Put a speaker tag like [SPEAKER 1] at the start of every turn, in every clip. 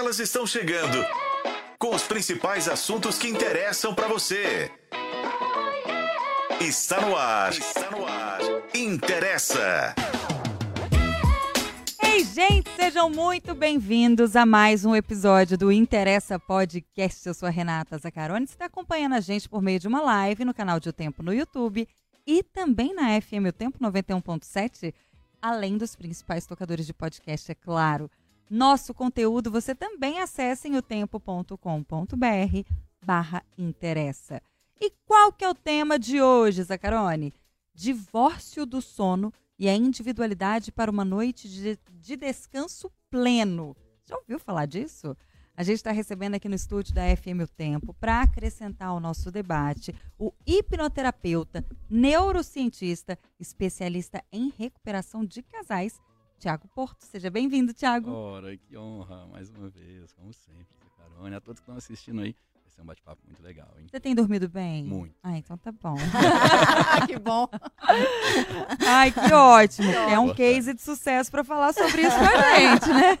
[SPEAKER 1] Elas estão chegando com os principais assuntos que interessam para você. Está no ar. Está no ar. Interessa.
[SPEAKER 2] Ei, gente, sejam muito bem-vindos a mais um episódio do Interessa Podcast. Eu sou a Renata Zacaroni. Você está acompanhando a gente por meio de uma live no canal de O Tempo no YouTube e também na FM O Tempo 91.7, além dos principais tocadores de podcast, é claro. Nosso conteúdo você também acessa em otempo.com.br barra interessa. E qual que é o tema de hoje, Zacarone? Divórcio do sono e a individualidade para uma noite de, de descanso pleno. Já ouviu falar disso? A gente está recebendo aqui no estúdio da FM O Tempo, para acrescentar ao nosso debate, o hipnoterapeuta, neurocientista, especialista em recuperação de casais, Tiago Porto. Seja bem-vindo, Tiago.
[SPEAKER 3] Ora, que honra, mais uma vez, como sempre, Carone. A todos que estão assistindo aí, vai ser um bate-papo muito legal, hein?
[SPEAKER 2] Você tem dormido bem?
[SPEAKER 3] Muito.
[SPEAKER 2] Ah, então tá bom.
[SPEAKER 4] que bom.
[SPEAKER 2] Ai, que ótimo. É um case de sucesso para falar sobre isso com a gente, né?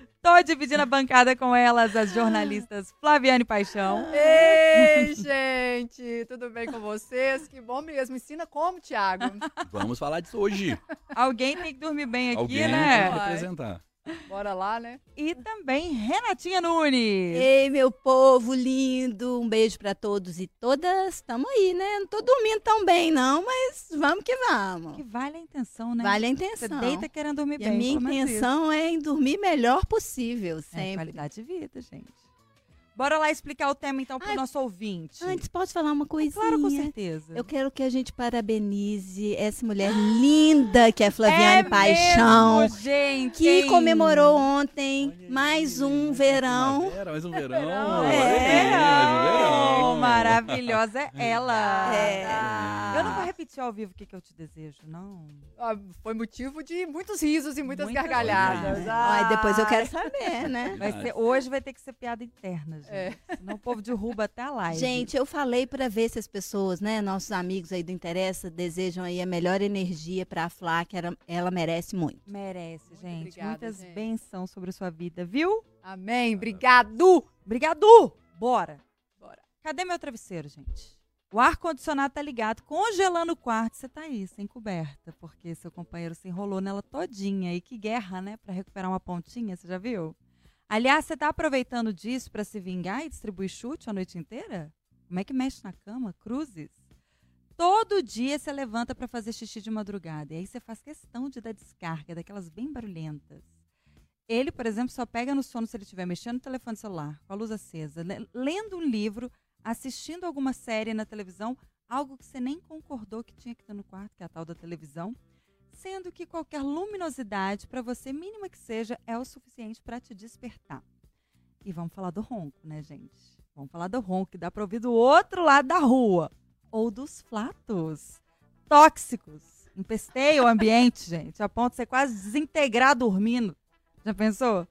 [SPEAKER 2] Tô dividindo a bancada com elas, as jornalistas Flaviane Paixão.
[SPEAKER 4] Ei, gente, tudo bem com vocês? Que bom mesmo. Ensina como, Thiago?
[SPEAKER 3] Vamos falar disso hoje.
[SPEAKER 2] Alguém tem que dormir bem aqui,
[SPEAKER 3] Alguém
[SPEAKER 2] né?
[SPEAKER 3] tem que representar.
[SPEAKER 4] Bora lá, né?
[SPEAKER 2] E também Renatinha Nunes.
[SPEAKER 5] Ei, meu povo lindo, um beijo pra todos e todas. Tamo aí, né? Não tô dormindo tão bem, não, mas vamos que vamos.
[SPEAKER 2] Que vale a intenção, né?
[SPEAKER 5] Vale a
[SPEAKER 2] Você
[SPEAKER 5] intenção.
[SPEAKER 2] deita querendo dormir
[SPEAKER 5] E
[SPEAKER 2] bem.
[SPEAKER 5] a minha intenção é em dormir melhor possível.
[SPEAKER 2] É
[SPEAKER 5] sempre.
[SPEAKER 2] qualidade de vida, gente. Bora lá explicar o tema, então, pro
[SPEAKER 5] Ai,
[SPEAKER 2] nosso ouvinte.
[SPEAKER 5] Antes, posso falar uma coisinha?
[SPEAKER 2] Claro, com certeza.
[SPEAKER 5] Eu quero que a gente parabenize essa mulher linda que é Flaviane
[SPEAKER 2] é
[SPEAKER 5] Paixão.
[SPEAKER 2] mesmo, gente.
[SPEAKER 5] Que
[SPEAKER 2] hein?
[SPEAKER 5] comemorou ontem
[SPEAKER 3] Olha aí,
[SPEAKER 5] mais um
[SPEAKER 3] mais
[SPEAKER 5] verão.
[SPEAKER 3] Mais um verão.
[SPEAKER 5] É.
[SPEAKER 3] um verão.
[SPEAKER 2] Maravilhosa é ela.
[SPEAKER 5] É.
[SPEAKER 2] Eu não vou repetir ao vivo o que, que eu te desejo, não.
[SPEAKER 4] Ah, foi motivo de muitos risos e muitas,
[SPEAKER 2] Muitas
[SPEAKER 4] gargalhadas.
[SPEAKER 2] risadas.
[SPEAKER 5] Ai, depois eu
[SPEAKER 4] Ah,
[SPEAKER 5] quero saber, né?
[SPEAKER 2] Vai ser, hoje vai ter que ser piada interna, gente.
[SPEAKER 4] É.
[SPEAKER 2] Senão o povo derruba até a live.
[SPEAKER 5] Gente, eu falei pra ver se as pessoas, né, nossos amigos aí do Interessa, desejam aí a melhor energia pra Flá, que ela, ela merece muito.
[SPEAKER 2] Merece,
[SPEAKER 4] Muito
[SPEAKER 2] gente.
[SPEAKER 4] obrigada,
[SPEAKER 2] Muitas
[SPEAKER 4] gente.
[SPEAKER 2] bênçãos sobre a sua vida, viu?
[SPEAKER 4] Amém. Obrigado.
[SPEAKER 2] Obrigado! Bora!
[SPEAKER 4] Bora.
[SPEAKER 2] Cadê meu travesseiro, gente? O ar-condicionado tá ligado, congelando o quarto. Você tá aí, sem coberta, porque seu companheiro se enrolou nela todinha. E que guerra, né? Pra recuperar uma pontinha, você já viu? Aliás, você tá aproveitando disso pra se vingar e distribuir chute a noite inteira? Como é que mexe na cama? Cruzes? Todo dia você levanta pra fazer xixi de madrugada. E aí você faz questão de dar descarga, daquelas bem barulhentas. Ele, por exemplo, só pega no sono se ele estiver mexendo no telefone celular, com a luz acesa, le- lendo um livro, assistindo alguma série na televisão, algo que você nem concordou que tinha que ter no quarto, que é a tal da televisão, sendo que qualquer luminosidade, para você, mínima que seja, é o suficiente para te despertar. E vamos falar do ronco, né, gente? Vamos falar do ronco que dá para ouvir do outro lado da rua. Ou dos flatos tóxicos. Empesteia o ambiente, gente, a ponto de você quase desintegrar dormindo. Já pensou?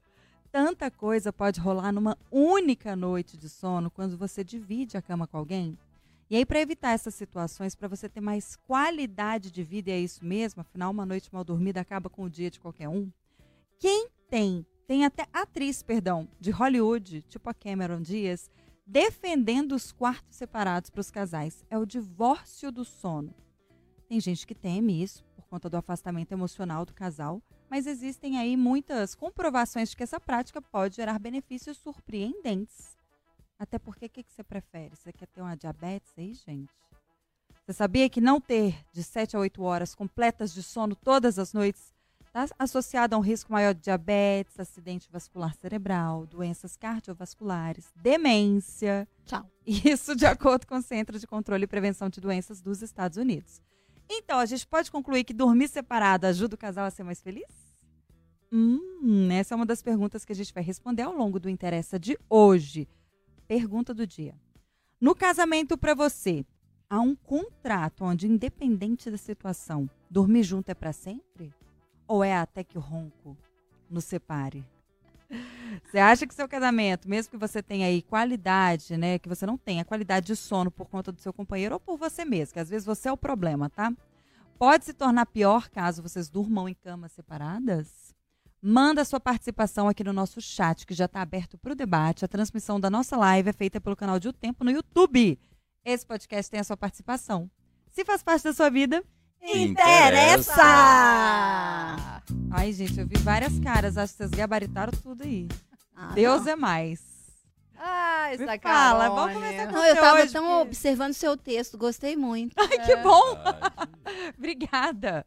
[SPEAKER 2] Tanta coisa pode rolar numa única noite de sono quando você divide a cama com alguém. E aí, para evitar essas situações, para você ter mais qualidade de vida, e é isso mesmo, afinal, uma noite mal dormida acaba com o dia de qualquer um. Quem tem, tem até atriz, perdão, de Hollywood, tipo a Cameron Diaz, defendendo os quartos separados para os casais. É o divórcio do sono. Tem gente que teme isso por conta do afastamento emocional do casal, mas existem aí muitas comprovações de que essa prática pode gerar benefícios surpreendentes. Até porque, o que, que você prefere? Você quer ter uma diabetes aí, gente? Você sabia que não ter de 7 a 8 horas completas de sono todas as noites está associado a um risco maior de diabetes, acidente vascular cerebral, doenças cardiovasculares, demência.
[SPEAKER 5] Tchau.
[SPEAKER 2] Isso de acordo com o Centro de Controle e Prevenção de Doenças dos Estados Unidos. Então, a gente pode concluir que dormir separado ajuda o casal a ser mais feliz? Hum, essa é uma das perguntas que a gente vai responder ao longo do Interessa de hoje. Pergunta do dia. No casamento para você, há um contrato onde, independente da situação, dormir junto é para sempre? Ou é até que o ronco nos separe? Você acha que seu casamento, mesmo que você tenha aí qualidade, né, que você não tenha qualidade de sono por conta do seu companheiro ou por você mesmo, que às vezes você é o problema, tá? Pode se tornar pior caso vocês durmam em camas separadas? Manda sua participação aqui no nosso chat, que já está aberto para o debate. A transmissão da nossa live é feita pelo canal de O Tempo no YouTube. Esse podcast tem a sua participação. Se faz parte da sua vida,
[SPEAKER 5] Interessa!
[SPEAKER 2] Ai, gente, eu vi várias caras. Acho que vocês gabaritaram tudo aí.
[SPEAKER 5] Ah,
[SPEAKER 2] Deus
[SPEAKER 5] não.
[SPEAKER 2] é mais.
[SPEAKER 4] Ah,
[SPEAKER 2] Me
[SPEAKER 4] essa
[SPEAKER 2] fala,
[SPEAKER 4] Carone.
[SPEAKER 2] vamos conversar com
[SPEAKER 5] Não, eu tava
[SPEAKER 2] hoje,
[SPEAKER 5] tão
[SPEAKER 2] porque-
[SPEAKER 5] observando seu texto, gostei muito.
[SPEAKER 2] Ai, que bom! Obrigada.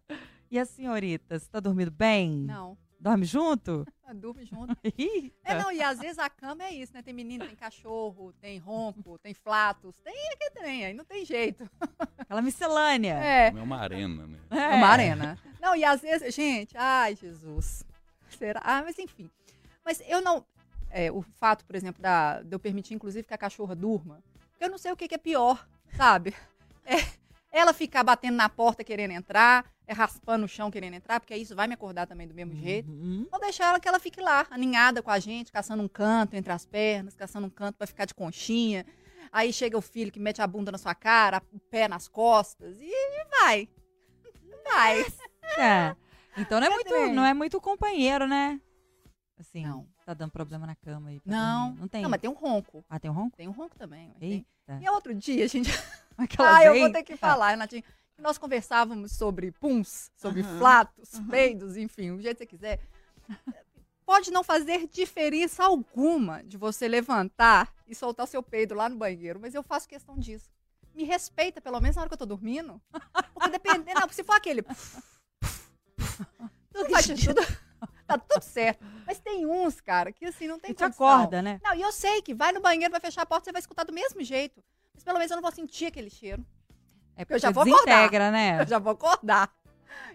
[SPEAKER 2] E a senhorita, você tá dormindo bem?
[SPEAKER 4] Não,
[SPEAKER 2] Dorme junto?
[SPEAKER 4] durmo junto. É, não, e às vezes a cama é isso, né? Tem menino, tem cachorro, tem ronco, tem flatos, tem aquele trem, aí não tem jeito.
[SPEAKER 2] Aquela miscelânea.
[SPEAKER 4] É,
[SPEAKER 3] É uma arena, né?
[SPEAKER 2] É.
[SPEAKER 4] uma arena. Não, e às vezes, gente, ai, Jesus. Será? Ah, mas enfim. Mas eu não. é, o fato, por exemplo, da, de eu permitir, inclusive, que a cachorra durma, eu não sei o que, que é pior, sabe? É, ela ficar batendo na porta querendo entrar, é raspando o chão querendo entrar, porque isso vai me acordar também do mesmo jeito.
[SPEAKER 2] Uhum.
[SPEAKER 4] Ou deixar ela que ela fique lá, aninhada com a gente, caçando um canto entre as pernas, caçando um canto pra ficar de conchinha. Aí chega o filho que mete a bunda na sua cara, o pé nas costas e vai. Vai.
[SPEAKER 2] É. Então não é,
[SPEAKER 4] É
[SPEAKER 2] muito, não é muito companheiro, né? Assim,
[SPEAKER 4] Não.
[SPEAKER 2] tá dando problema na cama aí.
[SPEAKER 4] Não.
[SPEAKER 2] dormir. Não tem.
[SPEAKER 4] Não, mas tem um ronco.
[SPEAKER 2] Ah, tem um ronco?
[SPEAKER 4] Tem um ronco também. mas tem.
[SPEAKER 2] Eita.
[SPEAKER 4] E outro dia, gente.
[SPEAKER 2] Aquela
[SPEAKER 4] ah, eu
[SPEAKER 2] vez-
[SPEAKER 4] vou ter que falar, Renatinho. Nós conversávamos sobre puns, sobre
[SPEAKER 5] Aham.
[SPEAKER 4] flatos,
[SPEAKER 5] Aham.
[SPEAKER 4] peidos, enfim, o jeito que você quiser. Pode não fazer diferença alguma de você levantar e soltar o seu peido lá no banheiro, mas eu faço questão disso. Me respeita, pelo menos na hora que eu tô dormindo. Porque dependendo, não, se for aquele. Tudo faz tudo. Tá tudo certo. Mas tem uns, cara, que assim, não tem
[SPEAKER 2] te
[SPEAKER 4] condição.
[SPEAKER 2] acorda, né?
[SPEAKER 4] Não, e eu sei que vai no banheiro, vai fechar a porta, você vai escutar do mesmo jeito. Mas pelo menos eu não vou sentir aquele cheiro.
[SPEAKER 2] É
[SPEAKER 4] Eu já
[SPEAKER 2] porque
[SPEAKER 4] vou
[SPEAKER 2] desintegra, né?
[SPEAKER 4] Eu já vou acordar.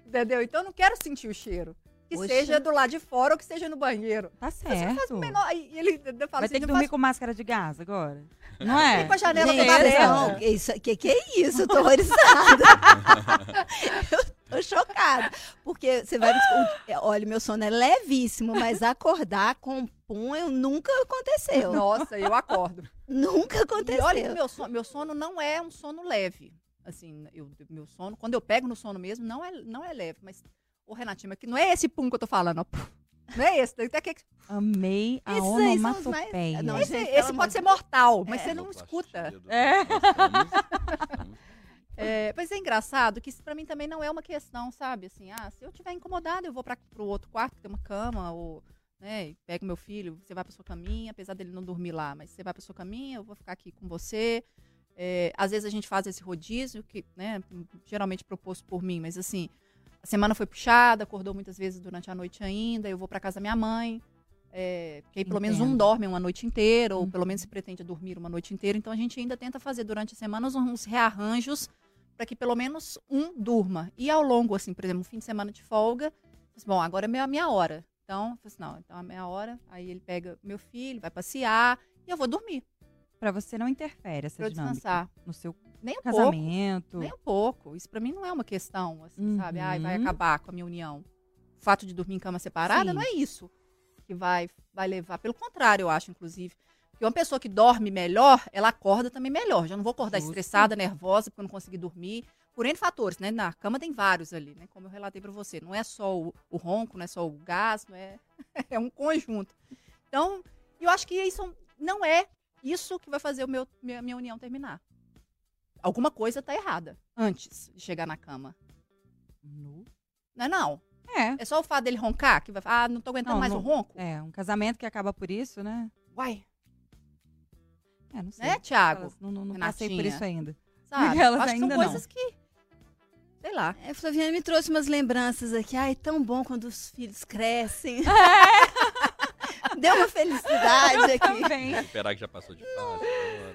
[SPEAKER 4] Entendeu? Então eu não quero sentir o cheiro. Que
[SPEAKER 5] Poxa.
[SPEAKER 4] seja do lado de fora ou que seja no banheiro.
[SPEAKER 2] Tá
[SPEAKER 4] Você não faz
[SPEAKER 2] certo.
[SPEAKER 4] menor. Aí ele eu falo
[SPEAKER 2] Vai
[SPEAKER 4] assim,
[SPEAKER 2] ter que dormir
[SPEAKER 4] faz-
[SPEAKER 2] com máscara de gás agora. Não é?
[SPEAKER 4] Tem com a janela
[SPEAKER 5] Gente,
[SPEAKER 4] aberta.
[SPEAKER 5] não, que, isso, que, que é isso? Eu tô horrorizada. eu tô chocada. Porque você vai. o- Olha, meu sono é levíssimo, mas acordar com pum eu, nunca aconteceu.
[SPEAKER 4] Nossa, eu acordo.
[SPEAKER 5] Nunca
[SPEAKER 4] E
[SPEAKER 5] aconteceu.
[SPEAKER 4] olha que meu sono, meu sono não é um sono leve. Assim, eu, meu sono, quando eu pego no sono mesmo, não é, não é leve. Mas, ô Renatinho, mas que não é esse pum que eu tô falando, ó. Não é esse. Tem até que,
[SPEAKER 2] Amei a
[SPEAKER 5] são os mais-
[SPEAKER 2] onomatopeia.
[SPEAKER 5] Não,
[SPEAKER 4] esse
[SPEAKER 5] gente,
[SPEAKER 4] esse pode
[SPEAKER 5] de
[SPEAKER 4] ser mortal, mas
[SPEAKER 5] É.
[SPEAKER 4] você não escuta.
[SPEAKER 2] É.
[SPEAKER 3] Gostamos.
[SPEAKER 4] É, mas é engraçado que isso pra mim também não é uma questão, sabe? Assim, ah, se eu tiver incomodado, eu vou para pro outro quarto que tem uma cama, ou, né, pego meu filho, você vai pra sua caminha, apesar dele não dormir lá, mas você vai pra sua caminha, eu vou ficar aqui com você. É, às vezes a gente faz esse rodízio, que, né, geralmente proposto por mim, mas assim, a semana foi puxada, acordou muitas vezes durante a noite ainda, eu vou pra casa da minha mãe. É, porque aí pelo menos um
[SPEAKER 2] Entendo.
[SPEAKER 4] dorme uma noite inteira, ou
[SPEAKER 2] Uhum.
[SPEAKER 4] pelo menos se pretende dormir uma noite inteira. Então a gente ainda tenta fazer durante a semana uns- rearranjos para que pelo menos um durma. E ao longo, assim, por exemplo, um fim de semana de folga, assim, bom, agora é minha, minha hora. Então, eu assim, não, então é meia hora, aí ele pega meu filho, vai passear, e eu vou dormir,
[SPEAKER 2] Pra você não interfere essa
[SPEAKER 4] pra
[SPEAKER 2] dinâmica
[SPEAKER 4] descansar.
[SPEAKER 2] no seu
[SPEAKER 4] Nem um pouco.
[SPEAKER 2] casamento.
[SPEAKER 4] Nem um pouco. Isso pra mim não é uma questão, assim, sabe? Ai, vai
[SPEAKER 2] Uhum.
[SPEAKER 4] acabar com a minha união. O fato de dormir em cama separada
[SPEAKER 2] Sim.
[SPEAKER 4] não é isso que vai, vai levar. Pelo contrário, eu acho, inclusive. Porque uma pessoa que dorme melhor, ela acorda também melhor. Já não vou acordar
[SPEAKER 2] Justo.
[SPEAKER 4] estressada, nervosa, porque eu não consegui dormir. Por N fatores, né? Na cama tem vários ali, né? Como eu relatei pra você. Não é só o, o ronco, não é só o gás, não é... é um conjunto. Então, eu acho que isso não é isso que vai fazer o meu, minha, minha união terminar. Alguma coisa tá errada antes de chegar na cama.
[SPEAKER 2] Nu.
[SPEAKER 4] Não é não.
[SPEAKER 2] É.
[SPEAKER 4] É só o fato dele roncar que vai falar, ah, não tô aguentando
[SPEAKER 2] Não,
[SPEAKER 4] mais
[SPEAKER 2] não-
[SPEAKER 4] o ronco.
[SPEAKER 2] É, um casamento que acaba por isso, né?
[SPEAKER 4] Uai,
[SPEAKER 2] É, não sei.
[SPEAKER 4] né, Thiago?
[SPEAKER 2] Elas Não, não, não passei por
[SPEAKER 4] Renatinha.
[SPEAKER 2] isso ainda.
[SPEAKER 4] Sabe?
[SPEAKER 2] Elas
[SPEAKER 4] Acho que são
[SPEAKER 2] ainda não.
[SPEAKER 4] coisas que, sei lá.
[SPEAKER 5] É, Flaviana me trouxe umas lembranças aqui. Ai, tão bom quando os filhos crescem. Deu uma felicidade aqui.
[SPEAKER 2] Também.
[SPEAKER 3] Esperar que já passou de fase.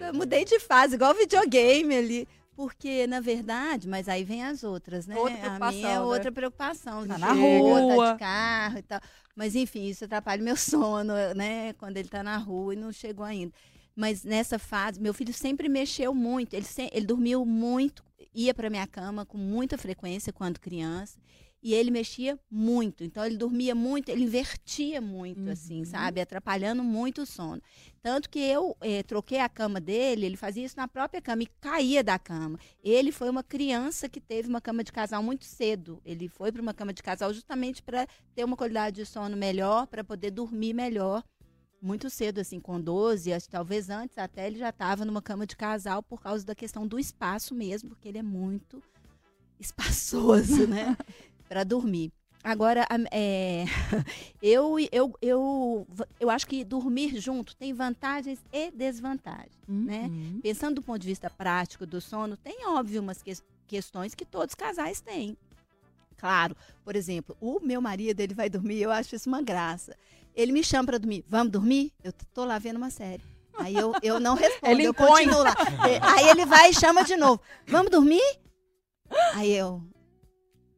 [SPEAKER 5] Eu mudei de fase, igual videogame ali. Porque, na verdade, mas aí vem as outras, né?
[SPEAKER 4] Outra
[SPEAKER 5] a
[SPEAKER 4] preocupação,
[SPEAKER 5] minha é
[SPEAKER 4] né?
[SPEAKER 5] outra preocupação.
[SPEAKER 2] Tá na rua.
[SPEAKER 5] Tá de carro e tal. Mas, enfim, isso atrapalha meu sono, né? Quando ele tá na rua e não chegou ainda. Mas nessa fase, meu filho sempre mexeu muito. Ele, se- ele dormiu muito, ia para minha cama com muita frequência quando criança. E ele mexia muito, então ele dormia muito, ele invertia muito, assim,
[SPEAKER 2] Uhum.
[SPEAKER 5] sabe? Atrapalhando muito o sono. Tanto que eu eh, troquei a cama dele, ele fazia isso na própria cama e caía da cama. Ele foi uma criança que teve uma cama de casal muito cedo. Ele foi para uma cama de casal justamente para ter uma qualidade de sono melhor, para poder dormir melhor. Muito cedo, assim, com 12, acho que talvez antes até ele já estava numa cama de casal por causa da questão do espaço mesmo, porque ele é muito espaçoso, né? para dormir. Agora, é, eu, eu, eu, eu acho que dormir junto tem vantagens e desvantagens né?
[SPEAKER 2] Uhum.
[SPEAKER 5] pensando do ponto de vista prático do sono, tem óbvio umas que- questões que todos os casais têm. Claro, por exemplo, o meu marido, ele vai dormir, eu acho isso uma graça. Ele me chama para dormir, vamos dormir? Eu tô lá vendo uma série. Aí eu, eu não respondo,
[SPEAKER 2] Ele
[SPEAKER 5] eu
[SPEAKER 2] impõe.
[SPEAKER 5] continuo lá. Aí ele vai e chama de novo, vamos dormir? Aí eu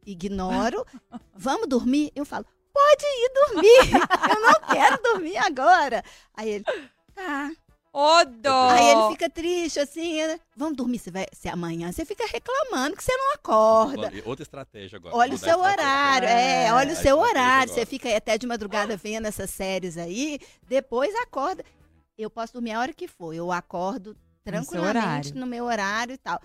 [SPEAKER 5] ignoro, vamos dormir? Eu falo, pode ir dormir, eu não quero dormir agora. Aí ele, tá.
[SPEAKER 2] Ô, dó!
[SPEAKER 5] Aí ele fica triste, assim, né? vamos dormir, você vai, se amanhã você fica reclamando que você não acorda.
[SPEAKER 3] Outra estratégia agora.
[SPEAKER 5] Olha o seu horário, é,
[SPEAKER 2] É,
[SPEAKER 5] olha o seu horário. Você
[SPEAKER 3] agora.
[SPEAKER 5] fica até de madrugada vendo essas séries aí, depois acorda. Eu posso dormir a hora que for, eu acordo tranquilamente
[SPEAKER 2] horário.
[SPEAKER 5] no meu horário e tal.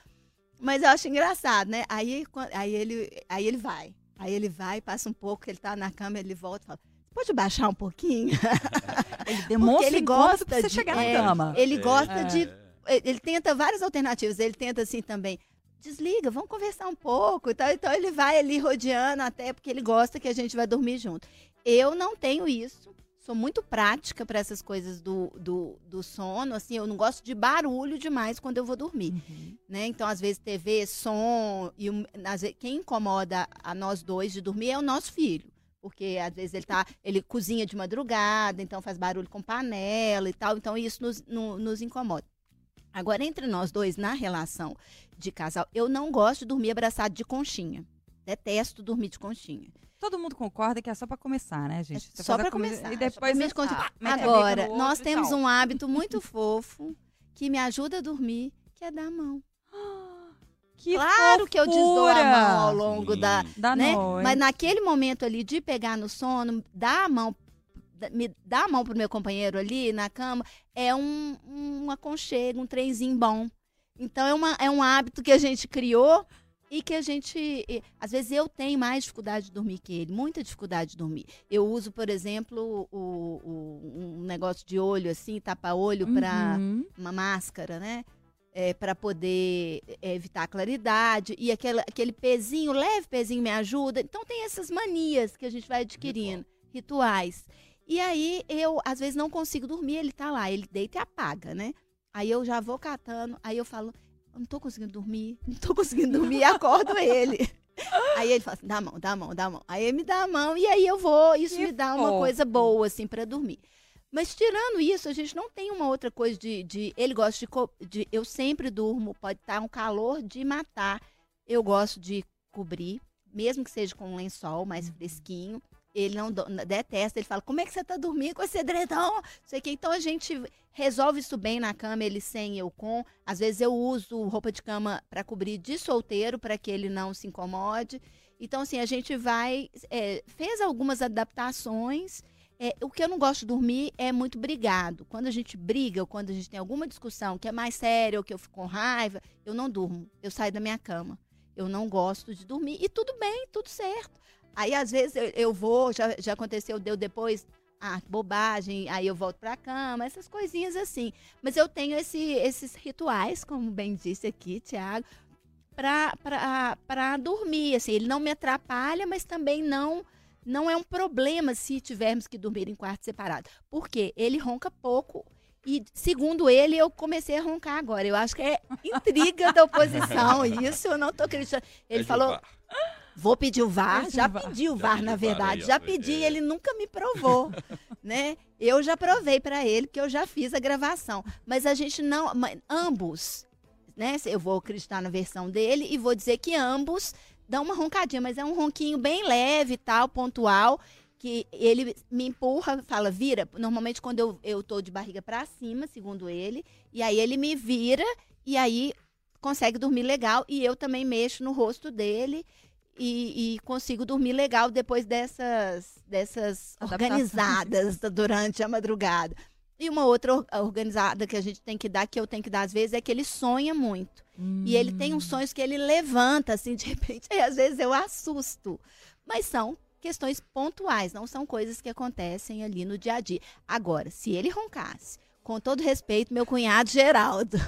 [SPEAKER 5] Mas eu acho engraçado, né? Aí, aí, ele, aí ele vai. Aí ele vai, passa um pouco, ele tá na cama, ele volta e fala: Pode baixar um pouquinho?
[SPEAKER 2] Ele demonstra
[SPEAKER 5] ele gosta
[SPEAKER 2] pra você
[SPEAKER 5] de-
[SPEAKER 2] chegar
[SPEAKER 5] é,
[SPEAKER 2] na cama.
[SPEAKER 5] Ele
[SPEAKER 3] É,
[SPEAKER 5] gosta
[SPEAKER 2] É.
[SPEAKER 5] de ele tenta várias alternativas. Ele tenta assim também. Desliga, vamos conversar um pouco e tal. Então ele vai ali rodeando até porque ele gosta que a gente vai dormir junto. Eu não tenho isso. Sou muito prática para essas coisas do, do, do sono. Assim, eu não gosto de barulho demais quando eu vou dormir.
[SPEAKER 2] Uhum.
[SPEAKER 5] Né? Então, às vezes, TV, som. E às vezes, quem incomoda a nós dois de dormir é o nosso filho. Porque às vezes ele tá, ele cozinha de madrugada, então faz barulho com panela e tal. Então isso nos, no- nos incomoda. Agora, entre nós dois, na relação de casal, eu não gosto de dormir abraçado de conchinha. Detesto dormir de conchinha.
[SPEAKER 2] Todo mundo concorda que é só pra começar, né, gente?
[SPEAKER 5] É
[SPEAKER 2] Você
[SPEAKER 5] só
[SPEAKER 2] faz a
[SPEAKER 5] pra
[SPEAKER 2] come-
[SPEAKER 5] começar.
[SPEAKER 2] E
[SPEAKER 5] é
[SPEAKER 2] depois
[SPEAKER 5] começar.
[SPEAKER 2] você pá, mete a bica
[SPEAKER 5] Agora, nós temos um hábito muito fofo que me ajuda a dormir, que é dar a mão.
[SPEAKER 2] Que
[SPEAKER 5] claro que eu desdou a
[SPEAKER 2] fofura!
[SPEAKER 5] mão ao longo da,
[SPEAKER 3] Sim.
[SPEAKER 2] Da
[SPEAKER 5] né?
[SPEAKER 2] noite.
[SPEAKER 5] Mas naquele momento ali de pegar no sono, dar a mão, da- me dar a mão pro meu companheiro ali na cama, é um, um aconchego, um trenzinho bom. Então é, uma, é um hábito que a gente criou e que a gente. Às vezes eu tenho mais dificuldade de dormir que ele, muita dificuldade de dormir. Eu uso, por exemplo, o, o- um negócio de olho assim, tapa-olho para
[SPEAKER 2] Uhum.
[SPEAKER 5] uma máscara, né? para poder é, evitar a claridade. E aquele, aquele pezinho, leve pezinho me ajuda. Então tem essas manias que a gente vai adquirindo, rituais. E aí eu, às vezes, não consigo dormir, ele tá lá, ele deita e apaga, né? Aí eu já vou catando, aí eu falo, não tô conseguindo dormir, não tô conseguindo dormir, e acordo ele. Aí ele fala assim, dá a mão, dá a mão, dá a mão. Aí ele me dá a mão e aí eu vou, isso
[SPEAKER 2] Que
[SPEAKER 5] me dá uma
[SPEAKER 2] fofo.
[SPEAKER 5] coisa boa, assim, para dormir. Mas tirando isso, a gente não tem uma outra coisa de. de ele gosta de, de. Eu sempre durmo, pode estar um calor de matar. Eu gosto de cobrir, mesmo que seja com um lençol mais fresquinho. Ele não detesta, ele fala: Como é que você tá dormindo com esse edredom? Sei que. Então a gente resolve isso bem na cama, ele sem, eu com. Às vezes eu uso roupa de cama para cobrir de solteiro, para que ele não se incomode. Então, assim, a gente vai. é, fez algumas adaptações. É, o que eu não gosto de dormir é muito brigado. Quando a gente briga ou quando a gente tem alguma discussão que é mais séria ou que eu fico com raiva, eu não durmo. Eu saio da minha cama. Eu não gosto de dormir. E tudo bem, tudo certo. Aí, às vezes, eu, eu vou, já, já aconteceu, deu depois, ah, bobagem, aí eu volto pra cama, essas coisinhas assim. Mas eu tenho esse, esses rituais, como bem disse aqui, Tiago, para dormir. Assim, ele não me atrapalha, mas também não não é um problema se tivermos que dormir em quarto separado. Porque ele ronca pouco. E, segundo ele, eu comecei a roncar agora. Eu acho que é intriga da oposição. Isso eu não tô acreditando. Ele
[SPEAKER 3] o
[SPEAKER 5] falou. Vou pedir o VAR, já pedi o VAR, na verdade, já pedi,
[SPEAKER 3] é.
[SPEAKER 5] ele nunca me provou, né? Eu já provei para ele porque eu já fiz a gravação, mas a gente não, ambos, né? Eu vou acreditar na versão dele e vou dizer que ambos dão uma roncadinha, mas é um ronquinho bem leve, e tal, pontual, que ele me empurra, fala, vira. Normalmente quando eu, eu tô de barriga para cima, segundo ele, e aí ele me vira e aí consegue dormir legal e eu também mexo no rosto dele e, e consigo dormir legal depois dessas, dessas organizadas durante a madrugada. E uma outra or- organizada que a gente tem que dar, que eu tenho que dar às vezes, é que ele sonha muito. E ele tem
[SPEAKER 2] Hum.
[SPEAKER 5] uns sonhos que ele levanta, assim, de repente, e às vezes eu assusto. Mas são questões pontuais, não são coisas que acontecem ali no dia a dia. Agora, se ele roncasse, com todo respeito, meu cunhado Geraldo,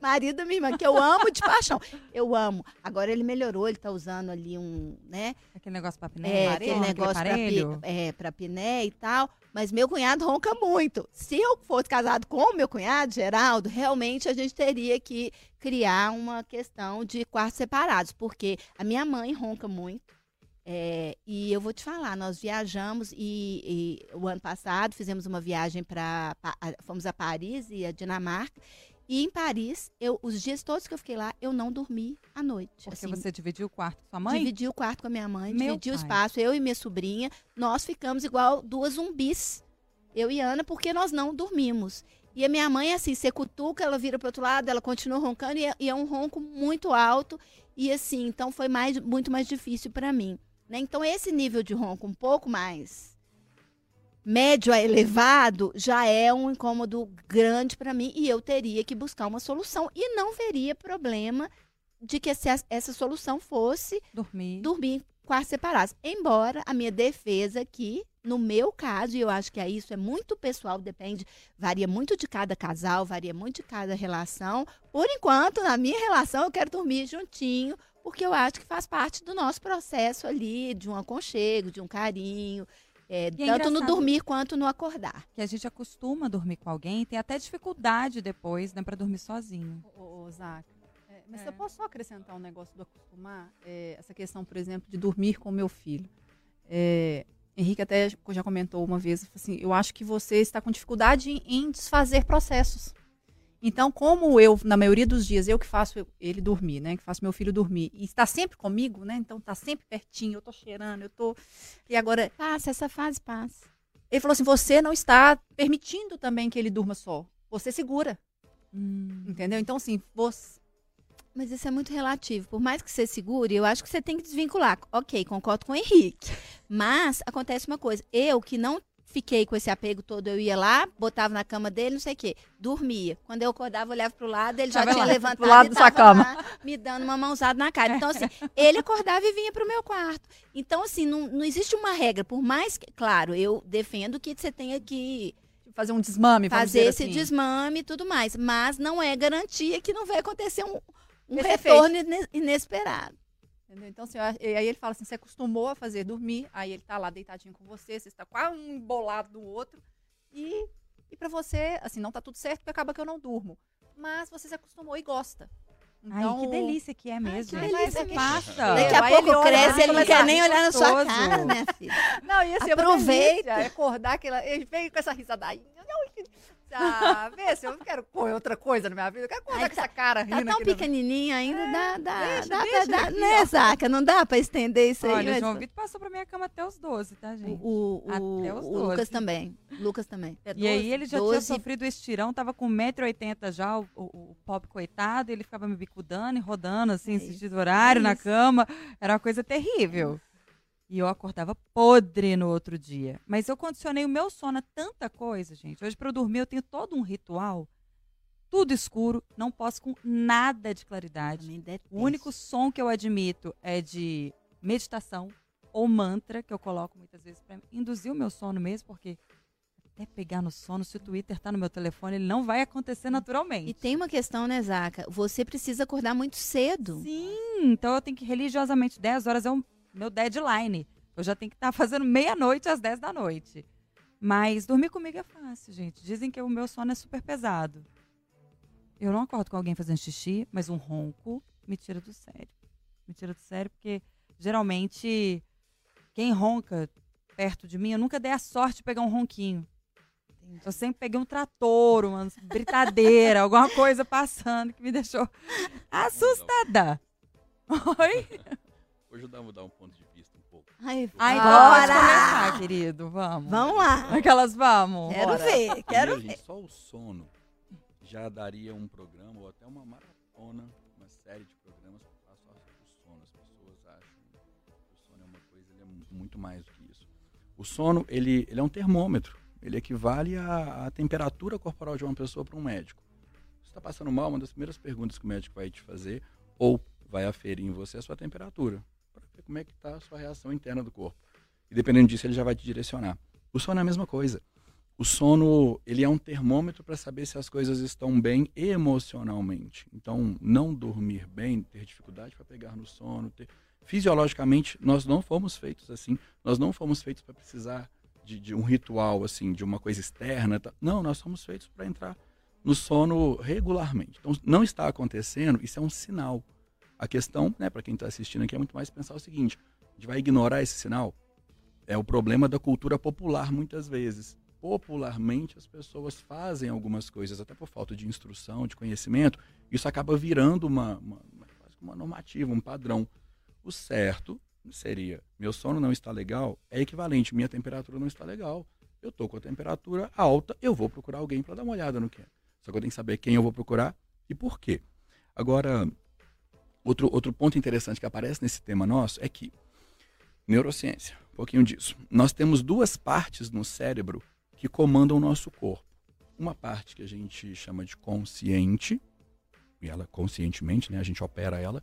[SPEAKER 5] marido da minha irmã, que eu amo de paixão, eu amo. Agora ele melhorou, ele tá usando ali um, né,
[SPEAKER 2] Aquele negócio pra piné,
[SPEAKER 5] é, aquele negócio pra, pi,
[SPEAKER 2] aparelho.
[SPEAKER 5] é, pra piné e tal. Mas meu cunhado ronca muito. Se eu fosse casado com o meu cunhado, Geraldo, realmente a gente teria que criar uma questão de quartos separados. Porque a minha mãe ronca muito. é, e eu vou te falar, nós viajamos e, e o ano passado fizemos uma viagem para. Fomos a Paris e a Dinamarca. E em Paris, eu, os dias todos que eu fiquei lá, eu não dormi à noite.
[SPEAKER 2] Porque
[SPEAKER 5] assim,
[SPEAKER 2] você dividiu o quarto com sua mãe?
[SPEAKER 5] Dividi o quarto com a minha mãe,
[SPEAKER 2] Meu
[SPEAKER 5] dividi o
[SPEAKER 2] pai.
[SPEAKER 5] espaço, eu e minha sobrinha. Nós ficamos igual duas zumbis, eu e Ana, porque nós não dormimos. E a minha mãe, assim, você cutuca, ela vira pro outro lado, ela continua roncando, e é, e é um ronco muito alto. E assim, então foi mais, muito mais difícil para mim. né? Então, esse nível de ronco um pouco mais médio a elevado já é um incômodo grande para mim e eu teria que buscar uma solução e não veria problema de que essa, essa solução fosse
[SPEAKER 2] Dormir.
[SPEAKER 5] dormir em quartos separados. Embora a minha defesa aqui, no meu caso, e eu acho que é isso é muito pessoal, depende, varia muito de cada casal, varia muito de cada relação. Por enquanto, na minha relação, eu quero dormir juntinho, porque eu acho que faz parte do nosso processo ali, de um aconchego, de um carinho, é,
[SPEAKER 2] é
[SPEAKER 5] tanto no dormir quanto no acordar.
[SPEAKER 2] Que a gente acostuma a dormir com alguém, tem até dificuldade depois, né, pra dormir sozinho.
[SPEAKER 4] Ô, ô, Zaca, é, mas
[SPEAKER 2] É.
[SPEAKER 4] eu posso só acrescentar um negócio do acostumar? É, essa questão, por exemplo, de dormir com o meu filho. É, Henrique até já comentou uma vez, assim, eu acho que você está com dificuldade em desfazer processos. Então, como eu, na maioria dos dias, eu que faço ele dormir, né? Que faço meu filho dormir, e está sempre comigo, né? Então tá sempre pertinho, eu tô cheirando, eu tô. E agora,
[SPEAKER 5] Passa, essa fase passa.
[SPEAKER 4] ele falou assim: você não está permitindo também que ele durma só. Você segura,
[SPEAKER 2] Hum.
[SPEAKER 4] entendeu? Então, assim, você.
[SPEAKER 5] Mas isso é muito relativo. Por mais que você segure, eu acho que você tem que desvincular. Ok, concordo com o Henrique. Mas acontece uma coisa. Eu que não fiquei com esse apego todo, eu ia lá, botava na cama dele, não sei o quê, dormia. Quando eu acordava, eu olhava pro lado, ele já
[SPEAKER 4] Tava
[SPEAKER 5] tinha
[SPEAKER 4] lá,
[SPEAKER 5] levantado
[SPEAKER 4] pro lado
[SPEAKER 5] e tava
[SPEAKER 4] cama.
[SPEAKER 5] lá, me dando uma mãozada na cara. Então, assim, ele acordava e vinha pro meu quarto. Então, assim, não, não existe uma regra. Por mais que, claro, eu defendo que você tenha que
[SPEAKER 4] fazer um desmame,
[SPEAKER 5] fazer esse
[SPEAKER 4] assim.
[SPEAKER 5] desmame e tudo mais. Mas não é garantia que não vai acontecer um, um retorno ine- inesperado.
[SPEAKER 4] Entendeu? Então, assim, e aí ele fala assim, você acostumou a fazer dormir, aí ele tá lá deitadinho com você, você está quase um embolado do outro, e, e para você, assim, não tá tudo certo, porque acaba que eu não durmo. Mas você se acostumou e gosta. Então,
[SPEAKER 2] Ai, que delícia que é mesmo.
[SPEAKER 5] que
[SPEAKER 2] gente.
[SPEAKER 5] delícia que-
[SPEAKER 2] passa.
[SPEAKER 5] Daqui
[SPEAKER 4] É,
[SPEAKER 5] a
[SPEAKER 4] aí
[SPEAKER 5] pouco
[SPEAKER 4] ele
[SPEAKER 5] cresce,
[SPEAKER 4] pra
[SPEAKER 5] ele não quer nem olhar na sua cara, minha filha.
[SPEAKER 4] Não, ia ser
[SPEAKER 5] Aproveita.
[SPEAKER 4] uma delícia, acordar aquela... Ele veio com essa risadainha. Ah, vê se eu não quero pôr outra coisa na minha vida, eu quero acordar
[SPEAKER 5] Ai,
[SPEAKER 4] com essa cara
[SPEAKER 5] Tá
[SPEAKER 4] rindo
[SPEAKER 5] tão
[SPEAKER 4] aqui na-
[SPEAKER 5] pequenininho ainda, dá, dá,
[SPEAKER 4] deixa,
[SPEAKER 5] dá
[SPEAKER 4] deixa
[SPEAKER 5] pra dar,
[SPEAKER 4] aqui,
[SPEAKER 5] né,
[SPEAKER 4] ó.
[SPEAKER 5] Zaca? Não dá pra estender isso aí.
[SPEAKER 2] Olha, o
[SPEAKER 5] mas-
[SPEAKER 2] João Vitor passou pra minha cama até os 12, tá, gente?
[SPEAKER 5] o, o,
[SPEAKER 2] Até os
[SPEAKER 5] o Lucas
[SPEAKER 2] 12.
[SPEAKER 5] também. Lucas também.
[SPEAKER 4] É
[SPEAKER 2] E aí
[SPEAKER 4] 12?
[SPEAKER 2] ele já tinha
[SPEAKER 5] 12.
[SPEAKER 2] sofrido o estirão, tava com 1,80m já, o, o, o pop coitado, ele ficava me bicudando e rodando, assim,
[SPEAKER 5] É
[SPEAKER 2] sentido horário
[SPEAKER 5] é
[SPEAKER 2] na cama. Era uma coisa terrível. E eu acordava podre no outro dia. Mas eu condicionei o meu sono a tanta coisa, gente. Hoje, pra eu dormir, eu tenho todo um ritual. Tudo escuro, não posso com nada de claridade. O único som que eu admito é de meditação ou mantra, que eu coloco muitas vezes para induzir o meu sono mesmo, porque até pegar no sono, se o Twitter tá no meu telefone, ele não vai acontecer naturalmente.
[SPEAKER 5] E tem uma questão, né, Zaca? Você precisa acordar muito cedo.
[SPEAKER 2] Sim, então eu tenho que religiosamente, 10 horas é o meu deadline. Eu já tenho que estar fazendo meia-noite às 10 da noite. Mas dormir comigo é fácil, gente. Dizem que o meu sono é super pesado. Eu não acordo com alguém fazendo xixi, mas um ronco me tira do sério. Me tira do sério porque geralmente quem ronca perto de mim, eu nunca dei a sorte de pegar um ronquinho. Eu sempre peguei um trator, uma britadeira, alguma coisa passando que me deixou assustada. Oi?
[SPEAKER 3] Eu vou mudar um ponto de vista um pouco.
[SPEAKER 5] Ai,
[SPEAKER 2] Ai,
[SPEAKER 5] bora!
[SPEAKER 2] pode começar, querido. Vamos.
[SPEAKER 5] Vamos lá.
[SPEAKER 2] Aquelas vamos.
[SPEAKER 5] Quero
[SPEAKER 4] Bora.
[SPEAKER 5] ver, quero
[SPEAKER 3] Primeiro,
[SPEAKER 5] ver.
[SPEAKER 3] gente, só o sono já daria um programa ou até uma maratona, uma série de programas para falar só sobre o sono. As pessoas acham muito mais do que isso. O sono, ele, ele é um termômetro. Ele equivale à, à temperatura corporal de uma pessoa para um médico. Você está passando mal, uma das primeiras perguntas que o médico vai te fazer, ou vai aferir em você, é a sua temperatura. Para ver como é que está a sua reação interna do corpo. E dependendo disso, ele já vai te direcionar. O sono é a mesma coisa. O sono, ele é um termômetro para saber se as coisas estão bem emocionalmente. Então, não dormir bem, ter dificuldade para pegar no sono, ter... fisiologicamente, nós não fomos feitos assim. Nós não fomos feitos para precisar de, de, um ritual assim, de uma coisa externa. Tá? Não, nós somos feitos para entrar no sono regularmente. Então, não está acontecendo, isso é um sinal. A questão, né, para quem está assistindo aqui, é muito mais pensar o seguinte: a gente vai ignorar esse sinal? É o problema da cultura popular, muitas vezes popularmente as pessoas fazem algumas coisas, até por falta de instrução, de conhecimento, isso acaba virando uma, uma, uma normativa, um padrão. O certo seria, meu sono não está legal, é equivalente, minha temperatura não está legal. Eu estou com a temperatura alta, eu vou procurar alguém para dar uma olhada no que é. Só que eu tenho que saber quem eu vou procurar e por quê. Agora, outro, outro ponto interessante que aparece nesse tema nosso é que neurociência, um pouquinho disso. Nós temos duas partes no cérebro que comandam o nosso corpo. Uma parte que a gente chama de consciente, e ela conscientemente, né, a gente opera ela,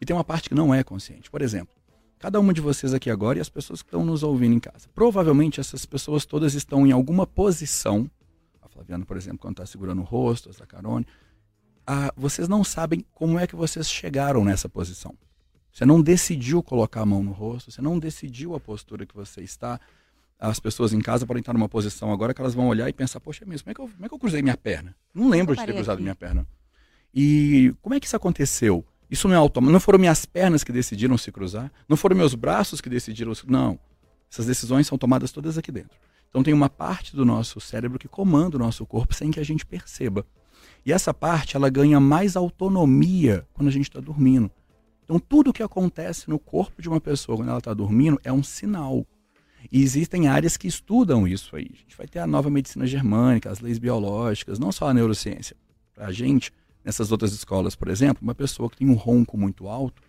[SPEAKER 3] e tem uma parte que não é consciente. Por exemplo, cada uma de vocês aqui agora e as pessoas que estão nos ouvindo em casa. Provavelmente essas pessoas todas estão em alguma posição. A Flaviana, por exemplo, quando está segurando o rosto, a Zacarone. Ah, vocês não sabem como é que vocês chegaram nessa posição. Você não decidiu colocar a mão no rosto, você não decidiu a postura que você está, as pessoas em casa podem estar numa posição agora que elas vão olhar e pensar, poxa, mesmo, como é que eu, como é que eu cruzei minha perna? Não lembro de ter cruzado aqui. minha perna. E como é que isso aconteceu? Isso não é automático. Não foram minhas pernas que decidiram se cruzar. Não foram meus braços que decidiram se... Não. Essas decisões são tomadas todas aqui dentro. Então tem uma parte do nosso cérebro que comanda o nosso corpo sem que a gente perceba. E essa parte, ela ganha mais autonomia quando a gente está dormindo. Então tudo que acontece no corpo de uma pessoa quando ela está dormindo é um sinal. E existem áreas que estudam isso aí. A gente vai ter a nova medicina germânica, as leis biológicas, não só a neurociência. Para a gente, nessas outras escolas, por exemplo, uma pessoa que tem um ronco muito alto,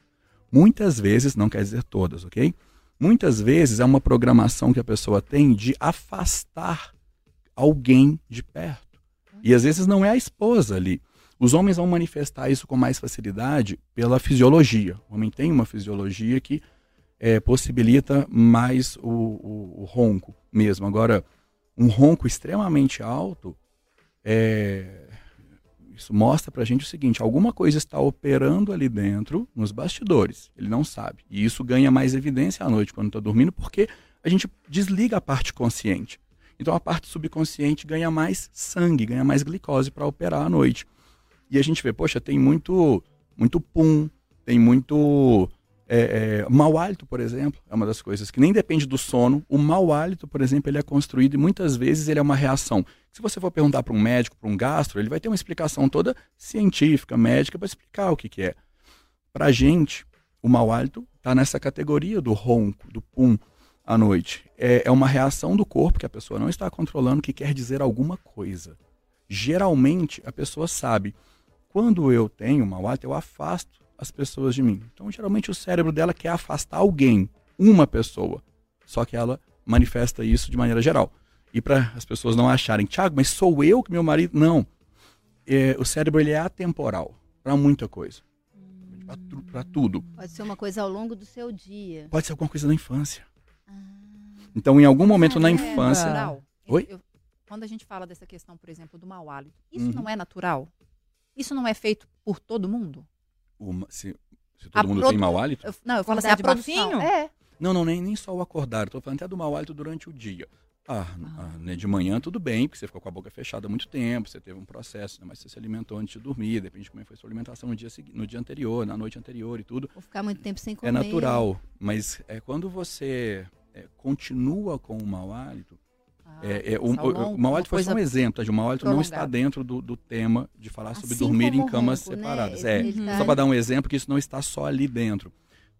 [SPEAKER 3] muitas vezes, não quer dizer todas, ok? Muitas vezes é uma programação que a pessoa tem de afastar alguém de perto. E às vezes não é a esposa ali. Os homens vão manifestar isso com mais facilidade pela fisiologia. O homem tem uma fisiologia que é, possibilita mais o, o, o, ronco mesmo. Agora, um ronco extremamente alto, é, isso mostra para a gente o seguinte: alguma coisa está operando ali dentro, nos bastidores. Ele não sabe. E isso ganha mais evidência à noite, quando está dormindo, porque a gente desliga a parte consciente. Então a parte subconsciente ganha mais sangue, ganha mais glicose para operar à noite. E a gente vê, poxa, tem muito, muito pum, tem muito é, é, mau hálito, por exemplo, é uma das coisas que nem depende do sono. O mau hálito, por exemplo, ele é construído e muitas vezes ele é uma reação. Se você for perguntar para um médico, para um gastro, ele vai ter uma explicação toda científica, médica, para explicar o que, que é. Para a gente, o mau hálito está nessa categoria do ronco, do pum à noite. É, é uma reação do corpo que a pessoa não está controlando, que quer dizer alguma coisa. Geralmente, a pessoa sabe. Quando eu tenho mau hálito, eu afasto as pessoas de mim. Então, geralmente, o cérebro dela quer afastar alguém, uma pessoa. Só que ela manifesta isso de maneira geral. E para as pessoas não acharem, Tiago, mas sou eu que meu marido. Não. É, o cérebro ele é atemporal para muita coisa. Para tudo.
[SPEAKER 5] Pode ser uma coisa ao longo do seu dia.
[SPEAKER 3] Pode ser alguma coisa da infância. Ah. Então, em algum momento ah, na é infância.
[SPEAKER 4] Natural. Oi? Eu, quando a gente fala dessa questão, por exemplo, do mau hálito, isso uhum. não é natural? Isso não é feito por todo mundo?
[SPEAKER 3] Uma, se, se todo a mundo produ... tem mau hálito?
[SPEAKER 4] Eu, não, eu falo assim, a produção. É.
[SPEAKER 3] Não, não, nem, nem só o acordar. Estou falando até do mau hálito durante o dia. Ah, ah. ah né, de manhã tudo bem, porque você ficou com a boca fechada há muito tempo, você teve um processo, né, mas você se alimentou antes de dormir, depende de como é foi a sua alimentação no dia, no dia anterior, na noite anterior e tudo.
[SPEAKER 5] Ou ficar muito tempo sem comer.
[SPEAKER 3] É natural, mas é quando você é, continua com o mau hálito, ah, é, é, o, o, o mau hálito foi só um exemplo, tá? o mau hálito não está dentro do, do tema de falar sobre assim dormir em camas ronco, né? separadas. Né? É, tá... só para dar um exemplo que isso não está só ali dentro.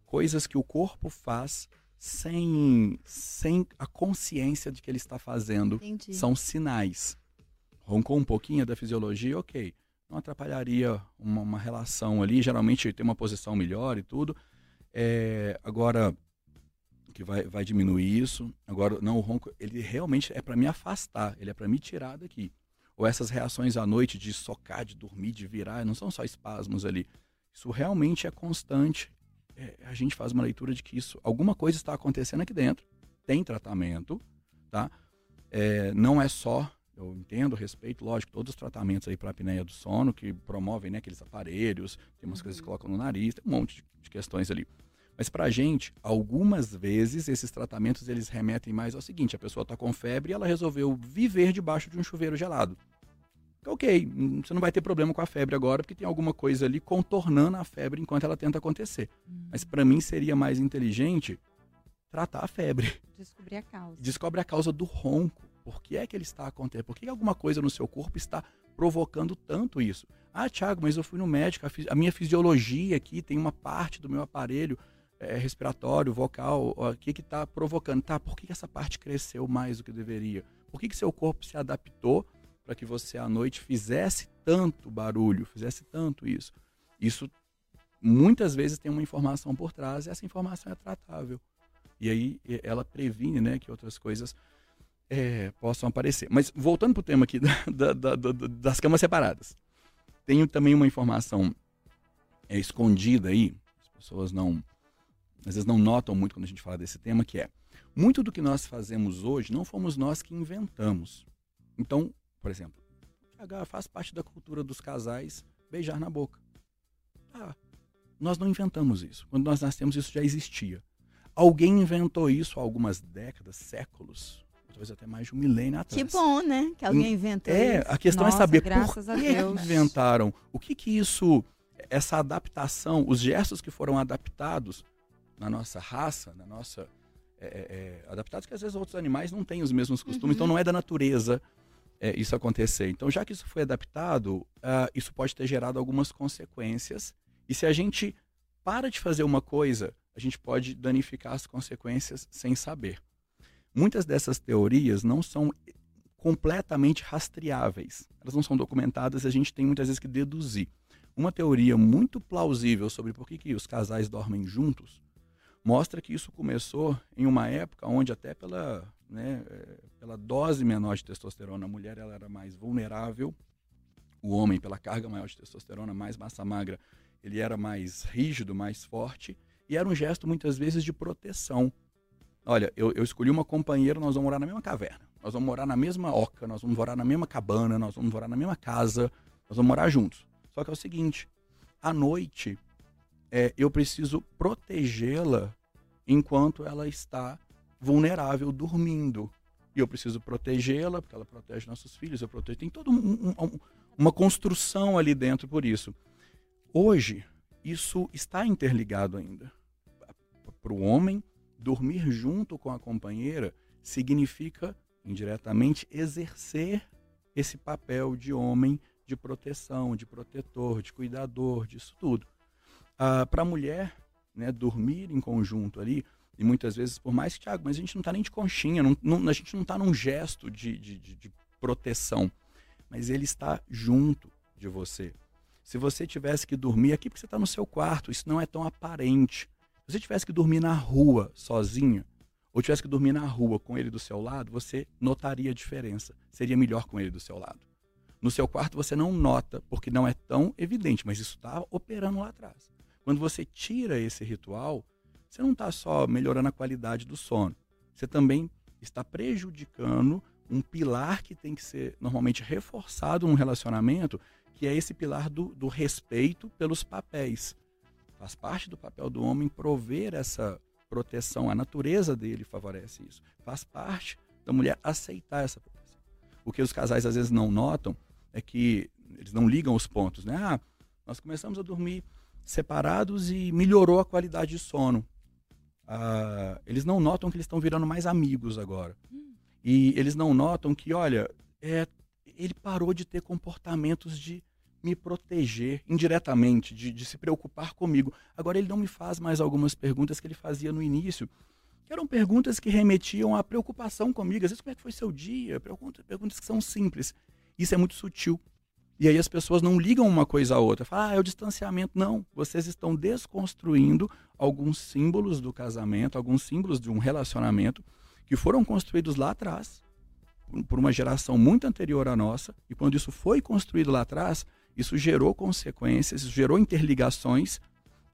[SPEAKER 3] Coisas que o corpo faz sem, sem a consciência de que ele está fazendo Entendi. são sinais. Roncou um pouquinho da fisiologia, ok. Não atrapalharia uma, uma relação ali. Geralmente tem uma posição melhor e tudo. É, agora, que vai, vai diminuir isso. Agora, não, o ronco, ele realmente é para me afastar, ele é para me tirar daqui. Ou essas reações à noite de socar, de dormir, de virar, não são só espasmos ali. Isso realmente é constante. É, a gente faz uma leitura de que isso, alguma coisa está acontecendo aqui dentro. Tem tratamento, tá? É, não é só, eu entendo, respeito, lógico, todos os tratamentos aí para a apneia do sono que promovem né, aqueles aparelhos, tem umas uhum. coisas que colocam no nariz, tem um monte de, de questões ali. Mas para a gente, algumas vezes esses tratamentos eles remetem mais ao seguinte: a pessoa está com febre e ela resolveu viver debaixo de um chuveiro gelado. Ok, você não vai ter problema com a febre agora, porque tem alguma coisa ali contornando a febre enquanto ela tenta acontecer. Hum. Mas para mim seria mais inteligente tratar a febre.
[SPEAKER 2] Descobrir a causa.
[SPEAKER 3] Descobre a causa do ronco. Por que é que ele está acontecendo? Por que alguma coisa no seu corpo está provocando tanto isso? Ah, Thiago, mas eu fui no médico, a, a minha fisiologia aqui tem uma parte do meu aparelho é, respiratório, vocal, o que está provocando? Tá, por que, que essa parte cresceu mais do que deveria? Por que, que seu corpo se adaptou para que você à noite fizesse tanto barulho, fizesse tanto isso? Isso muitas vezes tem uma informação por trás e essa informação é tratável. E aí ela previne né, que outras coisas é, possam aparecer. Mas voltando para o tema aqui da, da, da, das camas separadas. Tenho também uma informação é, escondida aí, as pessoas não às vezes não notam muito quando a gente fala desse tema, que é muito do que nós fazemos hoje não fomos nós que inventamos. Então, por exemplo, faz parte da cultura dos casais beijar na boca. Ah, nós não inventamos isso. Quando nós nascemos, isso já existia. Alguém inventou isso há algumas décadas, séculos, talvez até mais de um milênio atrás.
[SPEAKER 5] Que bom, né? Que alguém inventou
[SPEAKER 3] é,
[SPEAKER 5] isso.
[SPEAKER 3] a questão
[SPEAKER 2] Nossa,
[SPEAKER 3] é saber por
[SPEAKER 2] que
[SPEAKER 3] inventaram. O que que isso, essa adaptação, os gestos que foram adaptados na nossa raça, na nossa. É, é, é, adaptados que às vezes outros animais não têm os mesmos costumes, então uhum. então não é da natureza é, isso acontecer. Então, já que isso foi adaptado, uh, isso pode ter gerado algumas consequências. E se a gente para de fazer uma coisa, a gente pode danificar as consequências sem saber. Muitas dessas teorias não são completamente rastreáveis. Elas não são documentadas e a gente tem muitas vezes que deduzir. Uma teoria muito plausível sobre por que, que os casais dormem juntos mostra que isso começou em uma época onde até pela, né, eh, pela dose menor de testosterona, a mulher ela era mais vulnerável, o homem pela carga maior de testosterona, mais massa magra, ele era mais rígido, mais forte, e era um gesto muitas vezes de proteção. Olha, eu, eu escolhi uma companheira, nós vamos morar na mesma caverna, nós vamos morar na mesma oca, nós vamos morar na mesma cabana, nós vamos morar na mesma casa, nós vamos morar juntos. Só que é o seguinte, à noite é, eu preciso protegê-la enquanto ela está vulnerável, dormindo. E eu preciso protegê-la, porque ela protege nossos filhos, eu protejo. Tem toda um, um, uma construção ali dentro por isso. Hoje, isso está interligado ainda. Para o homem, dormir junto com a companheira significa, indiretamente, exercer esse papel de homem de proteção, de protetor, de cuidador, disso tudo. Ah, Para a mulher, né, dormir em conjunto ali, e muitas vezes, por mais que, Tiago, mas a gente não está nem de conchinha, não, não, a gente não está num gesto de, de, de, proteção, mas ele está junto de você. Se você tivesse que dormir aqui, porque você está no seu quarto, isso não é tão aparente. Se você tivesse que dormir na rua sozinha, ou tivesse que dormir na rua com ele do seu lado, você notaria a diferença. Seria melhor com ele do seu lado. No seu quarto você não nota, porque não é tão evidente, mas isso está operando lá atrás. Quando você tira esse ritual, você não está só melhorando a qualidade do sono, você também está prejudicando um pilar que tem que ser normalmente reforçado num relacionamento, que é esse pilar do, do respeito pelos papéis. Faz parte do papel do homem prover essa proteção, a natureza dele favorece isso. Faz parte da mulher aceitar essa proteção. O que os casais às vezes não notam é que eles não ligam os pontos, né? Ah, nós começamos a dormir separados e melhorou a qualidade de sono. Ah, eles não notam que eles estão virando mais amigos agora. E eles não notam que, olha, é, ele parou de ter comportamentos de me proteger indiretamente, de, de, se preocupar comigo. Agora ele não me faz mais algumas perguntas que ele fazia no início, que eram perguntas que remetiam à preocupação comigo. Às vezes, como é que foi seu dia? Perguntas, perguntas que são simples. Isso é muito sutil. E aí as pessoas não ligam uma coisa à outra. Falam, ah, é o distanciamento. Não, vocês estão desconstruindo alguns símbolos do casamento, alguns símbolos de um relacionamento que foram construídos lá atrás, por uma geração muito anterior à nossa, e quando isso foi construído lá atrás, isso gerou consequências, isso gerou interligações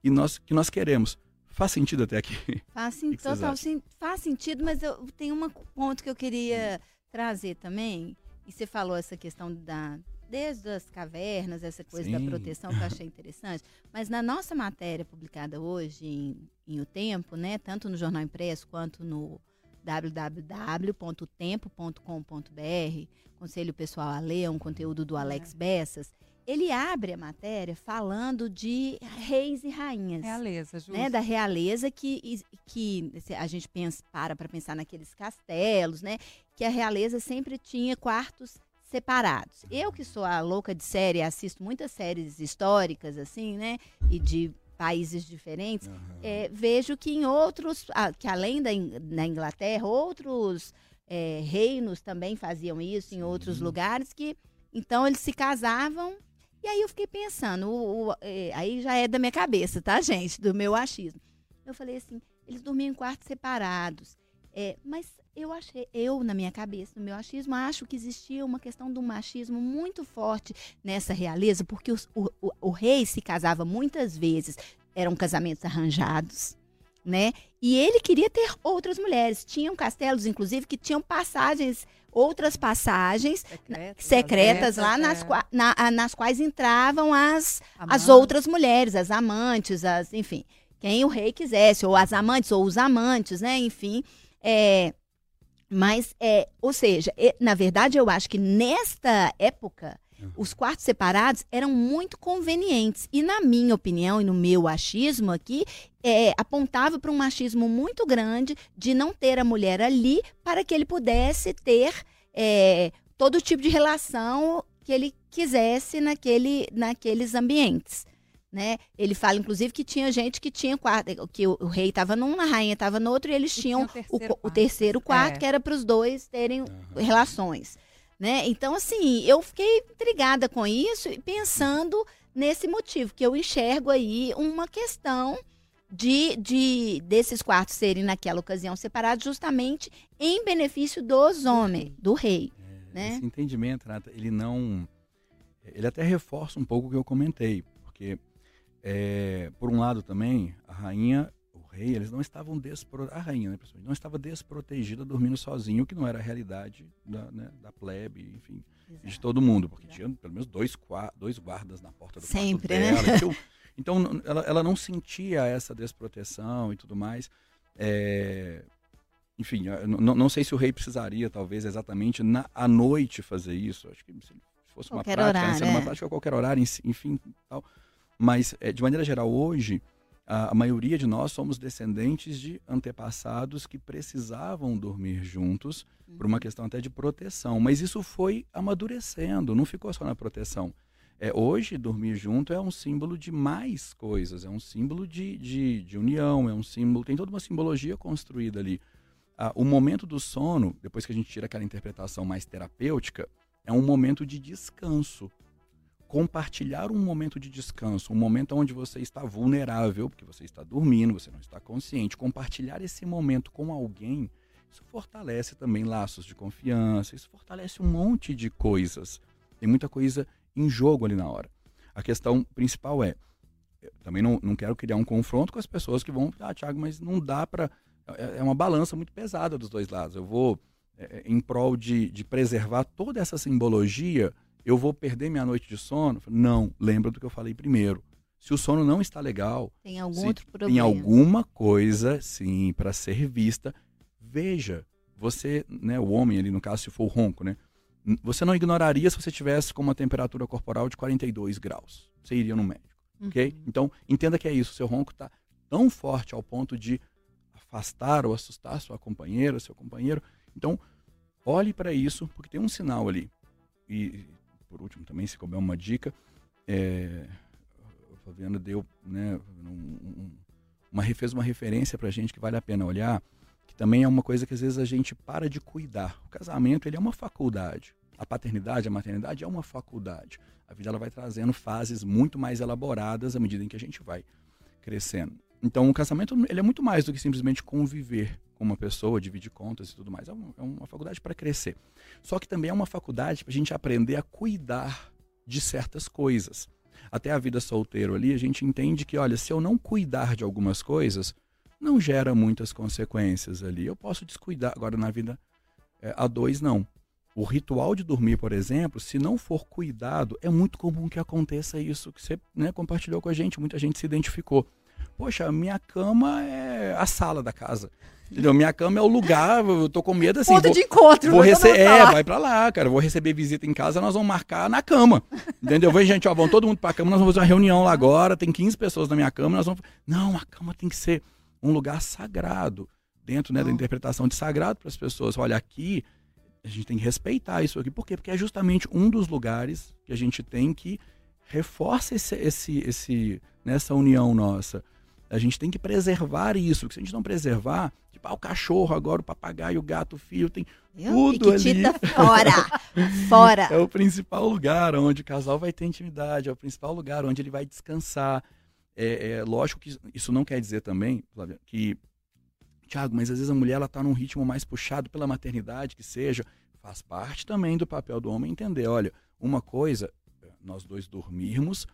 [SPEAKER 3] e nós que nós queremos. Faz sentido até aqui?
[SPEAKER 5] Faz, sim, total, sim, faz sentido, mas eu tenho um ponto que eu queria trazer também. E você falou essa questão da. Desde as cavernas, essa coisa da
[SPEAKER 3] Sim.
[SPEAKER 5] proteção que eu achei interessante. Mas na nossa matéria publicada hoje em, em O Tempo, né, tanto no Jornal Impresso quanto no www.tempo.com.br, conselho pessoal a ler, é um conteúdo do Alex Bessas, ele abre a matéria falando de reis e rainhas
[SPEAKER 2] Realeza, justo.
[SPEAKER 5] né, da realeza que, que se a gente pensa, para para pensar naqueles castelos, né, que a realeza sempre tinha quartos separados. Eu que sou a louca de série, assisto muitas séries históricas assim, né, e de países diferentes, é, vejo que em outros, ah, que além da, da Inglaterra, outros é, reinos também faziam isso em outros
[SPEAKER 3] Sim.
[SPEAKER 5] lugares que então eles se casavam e aí eu fiquei pensando, o- o- é, aí já é da minha cabeça, tá, gente? Do meu achismo. Eu falei assim, eles dormiam em quartos separados. É, mas eu achei, eu, na minha cabeça, no meu achismo, acho que existia uma questão do machismo muito forte nessa realeza, porque os- o, o, o rei se casava muitas vezes, eram casamentos arranjados, né? E ele queria ter outras mulheres. Tinham castelos, inclusive, que tinham passagens, outras passagens
[SPEAKER 4] Secretas,
[SPEAKER 5] secretas lá nas,
[SPEAKER 2] é.
[SPEAKER 5] na- nas quais entravam as, as outras mulheres, as amantes, as, enfim, quem o rei quisesse, ou as amantes, ou os amantes, né? Enfim. É, mas, é, ou seja, na verdade, eu acho que nesta época, os quartos separados eram muito convenientes. E, na minha opinião e no meu achismo aqui, é, apontava para um machismo muito grande de não ter a mulher ali para que ele pudesse ter é, todo tipo de relação que ele quisesse naquele, naqueles ambientes. Né? Ele fala, inclusive, que tinha gente que tinha quarto, que o, o rei estava num, a rainha estava no outro, e eles
[SPEAKER 2] E
[SPEAKER 5] tinham
[SPEAKER 2] tinha
[SPEAKER 5] o,
[SPEAKER 2] terceiro
[SPEAKER 5] o
[SPEAKER 2] quarto.
[SPEAKER 5] terceiro quarto,
[SPEAKER 2] É.
[SPEAKER 5] que era para os dois terem
[SPEAKER 3] Aham.
[SPEAKER 5] relações. Né? Então, assim, eu fiquei intrigada com isso e pensando nesse motivo, que eu enxergo aí uma questão de, de desses quartos serem, naquela ocasião, separados justamente em benefício dos homens, do rei. né?
[SPEAKER 3] Esse entendimento, Renata, ele não. Ele até reforça um pouco o que eu comentei, porque, é, por um lado também, a rainha, o rei, eles não estavam despro... A rainha, né, não estava desprotegida dormindo sozinho, o que não era a realidade da, né, da plebe, enfim, e de todo mundo, porque tinha pelo menos dois, dois guardas na porta do
[SPEAKER 5] Sempre,
[SPEAKER 3] quarto
[SPEAKER 5] né?
[SPEAKER 3] dela. Então, então n- ela, ela não sentia essa desproteção e tudo mais. É, enfim, não, não sei se o rei precisaria, talvez, exatamente na, à noite fazer isso. Acho que se fosse uma
[SPEAKER 5] Qualquer
[SPEAKER 3] prática, né,
[SPEAKER 5] horário,
[SPEAKER 3] sendo uma prática a qualquer horário, enfim, tal. Mas, é, de maneira geral, hoje, a, a maioria de nós somos descendentes de antepassados que precisavam dormir juntos por uma questão até de proteção. Mas isso foi amadurecendo, não ficou só na proteção. É, hoje, dormir junto é um símbolo de mais coisas, é um símbolo de, de, de união, é um símbolo, tem toda uma simbologia construída ali. Ah, o momento do sono, depois que a gente tira aquela interpretação mais terapêutica, é um momento de descanso. Compartilhar um momento de descanso, um momento onde você está vulnerável, porque você está dormindo, você não está consciente, compartilhar esse momento com alguém, isso fortalece também laços de confiança, isso fortalece um monte de coisas. Tem muita coisa em jogo ali na hora. A questão principal é, também não, não quero criar um confronto com as pessoas que vão, ah, Thiago, mas não dá para é é uma balança muito pesada dos dois lados. Eu vou, é, em prol de, de preservar toda essa simbologia, eu vou perder minha noite de sono? Não, lembra do que eu falei primeiro. Se o sono não está legal,
[SPEAKER 5] Tem algum outro problema?
[SPEAKER 3] tem alguma coisa, sim, para ser vista, veja. Você, né, o homem ali, no caso, se for o ronco, né? Você não ignoraria se você tivesse com uma temperatura corporal de 42 graus. Você iria no médico, ok?
[SPEAKER 5] Uhum.
[SPEAKER 3] Então, entenda que é isso. Seu ronco está tão forte ao ponto de afastar ou assustar sua companheira, seu companheiro. Então, olhe para isso, porque tem um sinal ali. E, por último, também, se couber uma dica, é, a Fabiana deu, né, um- um- uma, fez uma referência para gente que vale a pena olhar, que também é uma coisa que às vezes a gente para de cuidar. O casamento, ele é uma faculdade. a paternidade, a maternidade é uma faculdade. A vida ela vai trazendo fases muito mais elaboradas à medida em que a gente vai crescendo. Então, o casamento ele é muito mais do que simplesmente conviver com uma pessoa, dividir contas e tudo mais. É, um, é uma faculdade para crescer. Só que também é uma faculdade para a gente aprender a cuidar de certas coisas. Até a vida solteiro ali, a gente entende que, olha, se eu não cuidar de algumas coisas, não gera muitas consequências ali. Eu posso descuidar. Agora, na vida é, a dois, não. O ritual de dormir, por exemplo, se não for cuidado, é muito comum que aconteça isso que você né, compartilhou com a gente, muita gente se identificou. Poxa, minha cama é a sala da casa. Entendeu? Minha cama é o lugar, eu tô com medo assim.
[SPEAKER 4] Ponto
[SPEAKER 3] vou,
[SPEAKER 4] de encontro.
[SPEAKER 3] vou
[SPEAKER 4] né?
[SPEAKER 3] Receber, é, vai pra lá, cara. Vou receber visita em casa, nós vamos marcar na cama. Entendeu? Vem, gente, ó, vão todo mundo pra cama, nós vamos fazer uma reunião lá agora, tem 15 pessoas na minha cama, nós vamos. Não, a cama tem que ser um lugar sagrado, dentro né, da interpretação de sagrado para as pessoas. Olha, aqui a gente tem que respeitar isso aqui. Por quê? Porque é justamente um dos lugares que a gente tem que reforça esse, esse, esse, nessa união nossa. A gente tem que preservar isso. Porque se a gente não preservar, tipo, ah, o cachorro agora, o papagaio, o gato, o filho, tem tudo ali.
[SPEAKER 5] Fora. fora.
[SPEAKER 3] É o principal lugar onde o casal vai ter intimidade, é o principal lugar onde ele vai descansar. É, é lógico que isso não quer dizer também, Flávia, que Tiago, mas às vezes a mulher ela tá num ritmo mais puxado pela maternidade, que seja, faz parte também do papel do homem entender, olha, uma coisa, nós dois dormirmos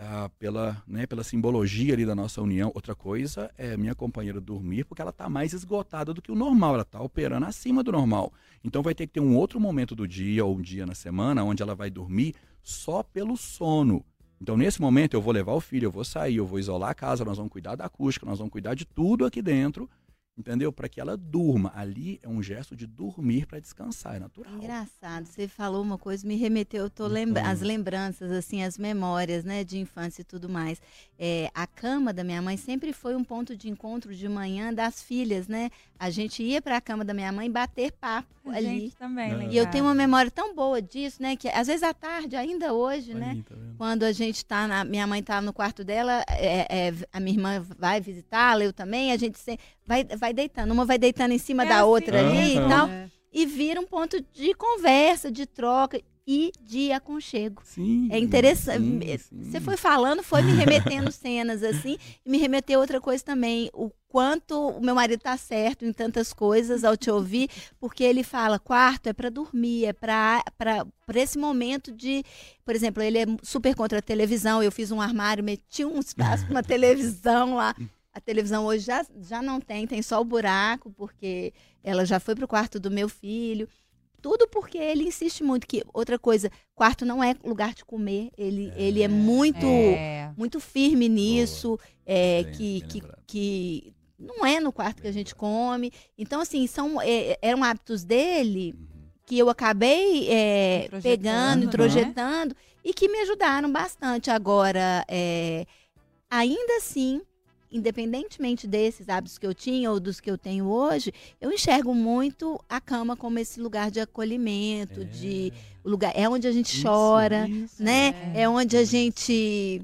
[SPEAKER 3] ah, pela, né, pela simbologia ali da nossa união, outra coisa é minha companheira dormir porque ela tá mais esgotada do que o normal, ela tá operando acima do normal. Então vai ter que ter um outro momento do dia ou um dia na semana onde ela vai dormir só pelo sono. Então, nesse momento, eu vou levar o filho, eu vou sair, eu vou isolar a casa, nós vamos cuidar da acústica, nós vamos cuidar de tudo aqui dentro, entendeu? Para que ela durma. Ali é um gesto de dormir para descansar, é natural.
[SPEAKER 5] Engraçado, você falou uma coisa, me remeteu, eu tô lembra as lembranças, assim, as memórias, né, de infância e tudo mais. É, a cama da minha mãe sempre foi um ponto de encontro de manhã das filhas, né? A gente ia para a cama da minha mãe bater papo
[SPEAKER 2] A
[SPEAKER 5] ali.
[SPEAKER 2] gente também,
[SPEAKER 3] É.
[SPEAKER 2] em
[SPEAKER 5] E eu tenho uma memória tão boa disso, né? Que às vezes à tarde, ainda hoje, né?
[SPEAKER 3] Ali, tá vendo?
[SPEAKER 5] Quando a gente tá na. Minha mãe tá no quarto dela, é, é, a minha irmã vai visitá-la, eu também, a gente se- vai, vai deitando. Uma vai deitando em cima
[SPEAKER 2] É
[SPEAKER 5] da
[SPEAKER 2] assim
[SPEAKER 5] outra ali e tal.
[SPEAKER 4] É.
[SPEAKER 5] E vira um ponto de conversa, de troca e de aconchego.
[SPEAKER 3] Sim.
[SPEAKER 5] É interessante.
[SPEAKER 3] sim, sim.
[SPEAKER 5] Você foi falando, foi me remetendo cenas assim, e me remeteu outra coisa também. O quanto o meu marido tá certo em tantas coisas ao te ouvir, porque ele fala: quarto é para dormir, é para esse momento de. Por exemplo, ele é super contra a televisão. Eu fiz um armário, meti um espaço para uma televisão lá. A televisão hoje já, já não tem, tem só o buraco, porque ela já foi pro quarto do meu filho. Tudo porque ele insiste muito que outra coisa, quarto não é lugar de comer. Ele é, ele é muito
[SPEAKER 2] É.
[SPEAKER 5] muito firme nisso, é,
[SPEAKER 3] Bem-
[SPEAKER 5] que,
[SPEAKER 3] bem
[SPEAKER 5] que,
[SPEAKER 3] lembrado.
[SPEAKER 5] que não é no quarto que a gente come. Então, assim, são, é, eram hábitos dele
[SPEAKER 3] Uhum.
[SPEAKER 5] que eu acabei é,
[SPEAKER 2] Introjetando,
[SPEAKER 5] pegando,
[SPEAKER 2] né?
[SPEAKER 5] introjetando, e que me ajudaram bastante. Agora, é, ainda assim, independentemente desses hábitos que eu tinha ou dos que eu tenho hoje, eu enxergo muito a cama como esse lugar de acolhimento, de o lugar é onde a gente
[SPEAKER 3] Isso,
[SPEAKER 5] chora,
[SPEAKER 3] isso.
[SPEAKER 5] né?
[SPEAKER 2] É.
[SPEAKER 5] É onde a
[SPEAKER 3] Isso.
[SPEAKER 5] gente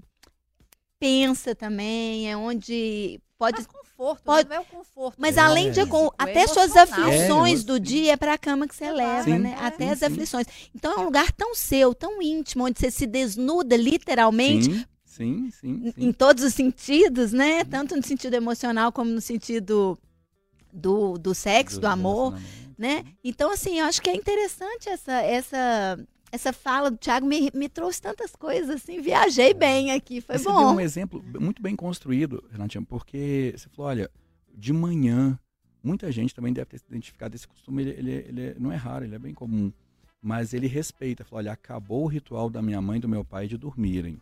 [SPEAKER 5] pensa também, é onde pode
[SPEAKER 4] Mas conforto,
[SPEAKER 5] pode-
[SPEAKER 4] não é o conforto.
[SPEAKER 5] mas
[SPEAKER 3] É.
[SPEAKER 5] além de
[SPEAKER 4] físico,
[SPEAKER 5] acon-
[SPEAKER 4] é
[SPEAKER 5] até suas
[SPEAKER 4] emocional.
[SPEAKER 5] aflições
[SPEAKER 3] É,
[SPEAKER 5] do dia é para a cama que você leva,
[SPEAKER 3] Sim.
[SPEAKER 5] né?
[SPEAKER 4] É.
[SPEAKER 5] Até
[SPEAKER 3] Sim,
[SPEAKER 5] as aflições. Então é um lugar tão seu, tão íntimo, onde você se desnuda literalmente
[SPEAKER 3] Sim, sim, sim.
[SPEAKER 5] em- todos os sentidos, né? Tanto no sentido emocional como no sentido do, do sexo, do, amor,
[SPEAKER 3] relacionamento.
[SPEAKER 5] né? Então, assim, eu acho que é interessante essa essa essa fala do Thiago me, me trouxe tantas coisas, assim, viajei bem aqui, foi
[SPEAKER 3] Mas Você
[SPEAKER 5] bom.
[SPEAKER 3] deu um exemplo muito bem construído, Renatinha, porque você falou, olha, de manhã, muita gente também deve ter se identificado. Esse costume, ele, ele, ele não é raro, ele é bem comum. Mas ele respeita, falou, olha, acabou o ritual da minha mãe e do meu pai de dormirem.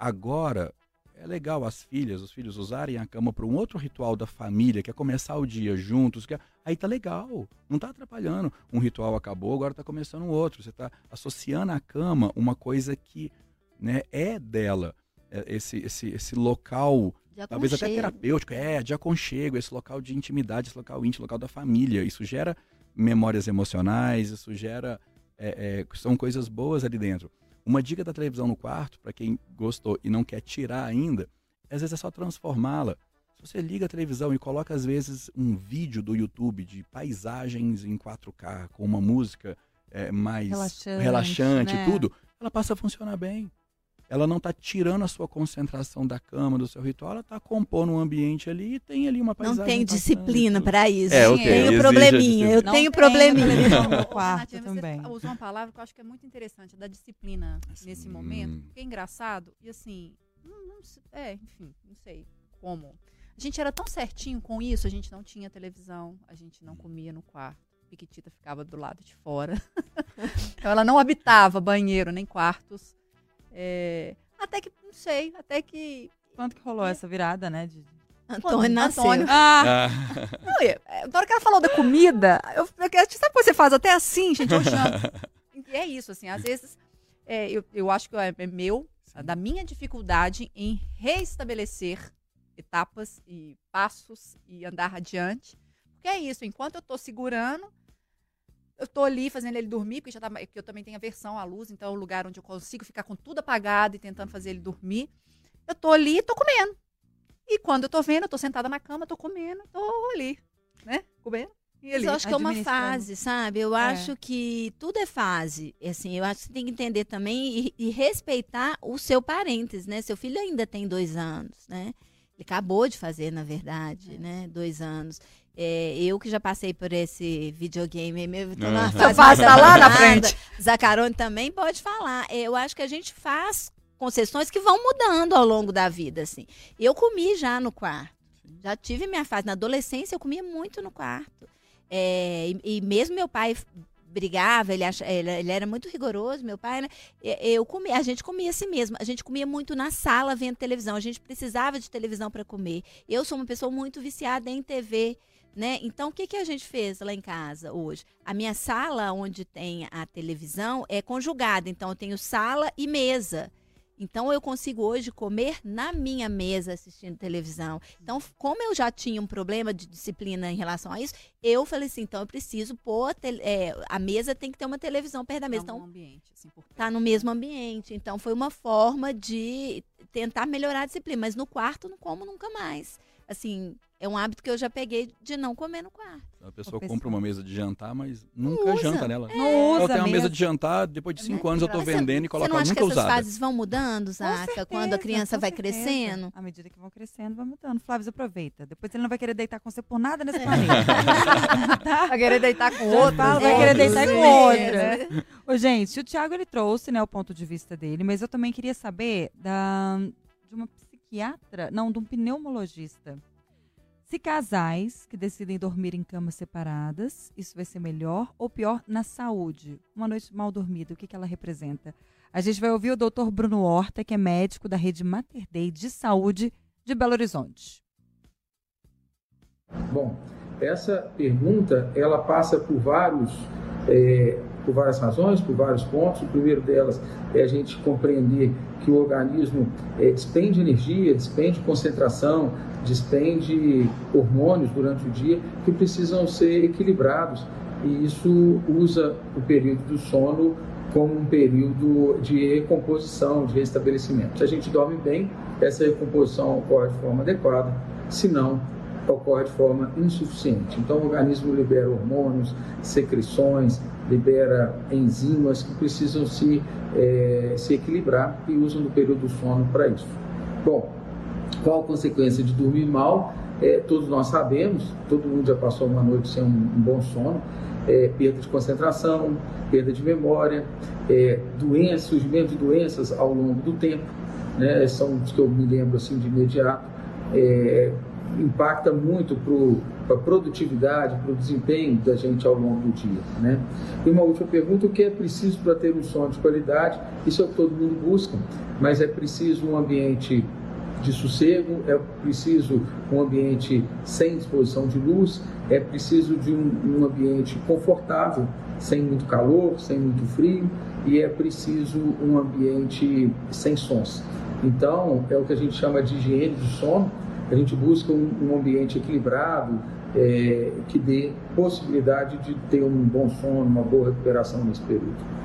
[SPEAKER 3] Agora, é legal as filhas, os filhos usarem a cama para um outro ritual da família, que é começar o dia juntos, que é- aí tá legal, não tá atrapalhando. Um ritual acabou, agora tá começando um outro. Você tá associando à cama uma coisa que né, é dela. É Esse, esse, esse local, talvez até terapêutico, é, de aconchego, esse local de intimidade, esse local íntimo, local da família. Isso gera memórias emocionais, isso gera. é, é, são coisas boas ali dentro. Uma dica da televisão no quarto, para quem gostou e não quer tirar ainda, às vezes é só transformá-la. Se você liga a televisão e coloca, às vezes, um vídeo do YouTube de paisagens em 4K com uma música é, mais
[SPEAKER 2] Relaxante,
[SPEAKER 3] relaxante
[SPEAKER 2] né?
[SPEAKER 3] e tudo, ela passa a funcionar bem. Ela não está tirando a sua concentração da cama, do seu ritual, ela está compondo um ambiente ali e tem ali uma
[SPEAKER 5] Não
[SPEAKER 3] paisagem.
[SPEAKER 5] tem
[SPEAKER 3] passando,
[SPEAKER 5] disciplina
[SPEAKER 3] tudo.
[SPEAKER 5] para isso.
[SPEAKER 3] É, ok,
[SPEAKER 5] Tenho probleminha, eu
[SPEAKER 2] Não
[SPEAKER 5] tenho
[SPEAKER 2] tem
[SPEAKER 5] probleminha.
[SPEAKER 2] no quarto também.
[SPEAKER 4] Você usou uma palavra que eu acho que é muito interessante, da disciplina nesse
[SPEAKER 3] Hum.
[SPEAKER 4] momento. Porque é engraçado e assim, não, não é, enfim, não sei como. A gente era tão certinho com isso, a gente não tinha televisão, a gente não comia no quarto. Piquitita ficava do lado de fora. então ela não habitava banheiro nem quartos. É, até que, não sei, até que.
[SPEAKER 2] Quanto que rolou essa virada, né? de-
[SPEAKER 5] Antônio nasceu.
[SPEAKER 4] Antônio.
[SPEAKER 2] Ah,
[SPEAKER 3] Ah,
[SPEAKER 4] Não, é, é, na hora que ela falou da comida, eu, eu, sabe quando você faz até assim, gente? Eu chamo. E é isso, assim, às vezes é, eu, eu acho que é, é meu, da minha dificuldade em reestabelecer etapas e passos e andar adiante. Porque é isso, enquanto eu tô segurando, eu tô ali fazendo ele dormir, porque, já tá, porque eu também tenho aversão à luz, então é um lugar onde eu consigo ficar com tudo apagado e tentando fazer ele dormir. Eu tô ali e tô comendo. E quando eu tô vendo, eu tô sentada na cama, tô comendo, tô ali, né? Comendo.
[SPEAKER 5] Mas eu acho que é uma fase, sabe? Eu
[SPEAKER 2] É.
[SPEAKER 5] acho que tudo é fase. Assim, eu acho que você tem que entender também e, e respeitar o seu parênteses, né? Seu filho ainda tem dois anos, né? Ele acabou de fazer, na verdade, né? Dois anos. É, eu que já passei por esse videogame, eu tô numa
[SPEAKER 3] Aham.
[SPEAKER 5] fase
[SPEAKER 4] tá lá na frente.
[SPEAKER 5] Zacarone também pode falar. Eu acho que a gente faz concessões que vão mudando ao longo da vida, assim. Eu comi já no quarto. Já tive minha fase. Na adolescência, eu comia muito no quarto. É, e, e mesmo meu pai brigava, ele, acha, ele, ele era muito rigoroso, meu pai, né? Eu comia, a gente comia assim mesmo. A gente comia muito na sala vendo televisão. A gente precisava de televisão para comer. Eu sou uma pessoa muito viciada em TV. Né? Então, o que, que a gente fez lá em casa hoje? A minha sala, onde tem a televisão, é conjugada. Então, eu tenho sala e mesa. Então, eu consigo hoje comer na minha mesa assistindo televisão. Então, como eu já tinha um problema de disciplina em relação a isso, eu falei assim: então, eu preciso pôr. a tele- é, a mesa tem que ter uma televisão perto da mesa.
[SPEAKER 4] Tá
[SPEAKER 5] Então,
[SPEAKER 4] num ambiente, assim, por
[SPEAKER 5] tá no mesmo ambiente. Então, foi uma forma de tentar melhorar a disciplina. Mas no quarto, não como nunca mais. Assim, é um hábito que eu já peguei de não comer no quarto.
[SPEAKER 3] a pessoa
[SPEAKER 2] pessoa-
[SPEAKER 3] compra uma mesa de jantar, mas nunca
[SPEAKER 5] usa.
[SPEAKER 3] janta nela.
[SPEAKER 2] não
[SPEAKER 3] Eu
[SPEAKER 2] usa
[SPEAKER 3] tenho uma mesa de jantar, depois de
[SPEAKER 4] É
[SPEAKER 3] cinco
[SPEAKER 4] muito
[SPEAKER 3] anos eu tô
[SPEAKER 4] engraçado.
[SPEAKER 3] vendendo e
[SPEAKER 5] Você
[SPEAKER 3] coloco
[SPEAKER 5] não
[SPEAKER 3] ela
[SPEAKER 5] acha que
[SPEAKER 3] nunca
[SPEAKER 5] essas
[SPEAKER 3] usada.
[SPEAKER 5] fases vão mudando, Zaca?
[SPEAKER 2] certeza,
[SPEAKER 5] Quando a criança vai
[SPEAKER 2] certeza.
[SPEAKER 5] crescendo?
[SPEAKER 2] À medida que vão crescendo, vai mudando. Flávio, aproveita. Depois ele não vai querer deitar com você por nada
[SPEAKER 5] É.
[SPEAKER 2] nesse planeta. tá?
[SPEAKER 4] Vai querer deitar com outro.
[SPEAKER 2] vai
[SPEAKER 5] É,
[SPEAKER 2] querer deitar com outra. Ô, gente, o Thiago ele trouxe, né, o ponto de vista dele, mas eu também queria saber da, de uma psiquiatra, não, de um pneumologista. Se casais que decidem dormir em camas separadas, isso vai ser melhor ou pior na saúde? Uma noite mal dormida, o que, que ela representa? A gente vai ouvir o Dr. Bruno Horta, que é médico da rede Mater Dei de Saúde de Belo Horizonte.
[SPEAKER 6] Bom, essa pergunta ela passa por vários, é, por várias razões, por vários pontos. O primeiro delas é a gente compreender que o organismo é, despende energia, despende concentração, despende hormônios durante o dia que precisam ser equilibrados. E isso usa o período do sono como um período de recomposição, de restabelecimento. Se a gente dorme bem, essa recomposição ocorre de forma adequada, se não, ocorre de forma insuficiente. Então, o organismo libera hormônios, secreções, libera enzimas que precisam se, eh, se equilibrar e usam do período do sono para isso. Bom, qual a consequência de dormir mal? Eh, todos nós sabemos, todo mundo já passou uma noite sem um, um bom sono, eh, perda de concentração, perda de memória, eh, doenças, surgimento de doenças ao longo do tempo, né? são os que eu me lembro assim de imediato. Eh, impacta muito para a produtividade, para o desempenho da gente ao longo do dia. Né? E uma última pergunta: o que é preciso para ter um sono de qualidade? Isso é o que todo mundo busca, mas é preciso um ambiente de sossego, é preciso um ambiente sem exposição de luz, é preciso de um, um ambiente confortável, sem muito calor, sem muito frio, e é preciso um ambiente sem sons. Então, é o que a gente chama de higiene do sono, a gente busca um, um ambiente equilibrado, é, que dê possibilidade de ter um bom sono, uma boa recuperação nesse período.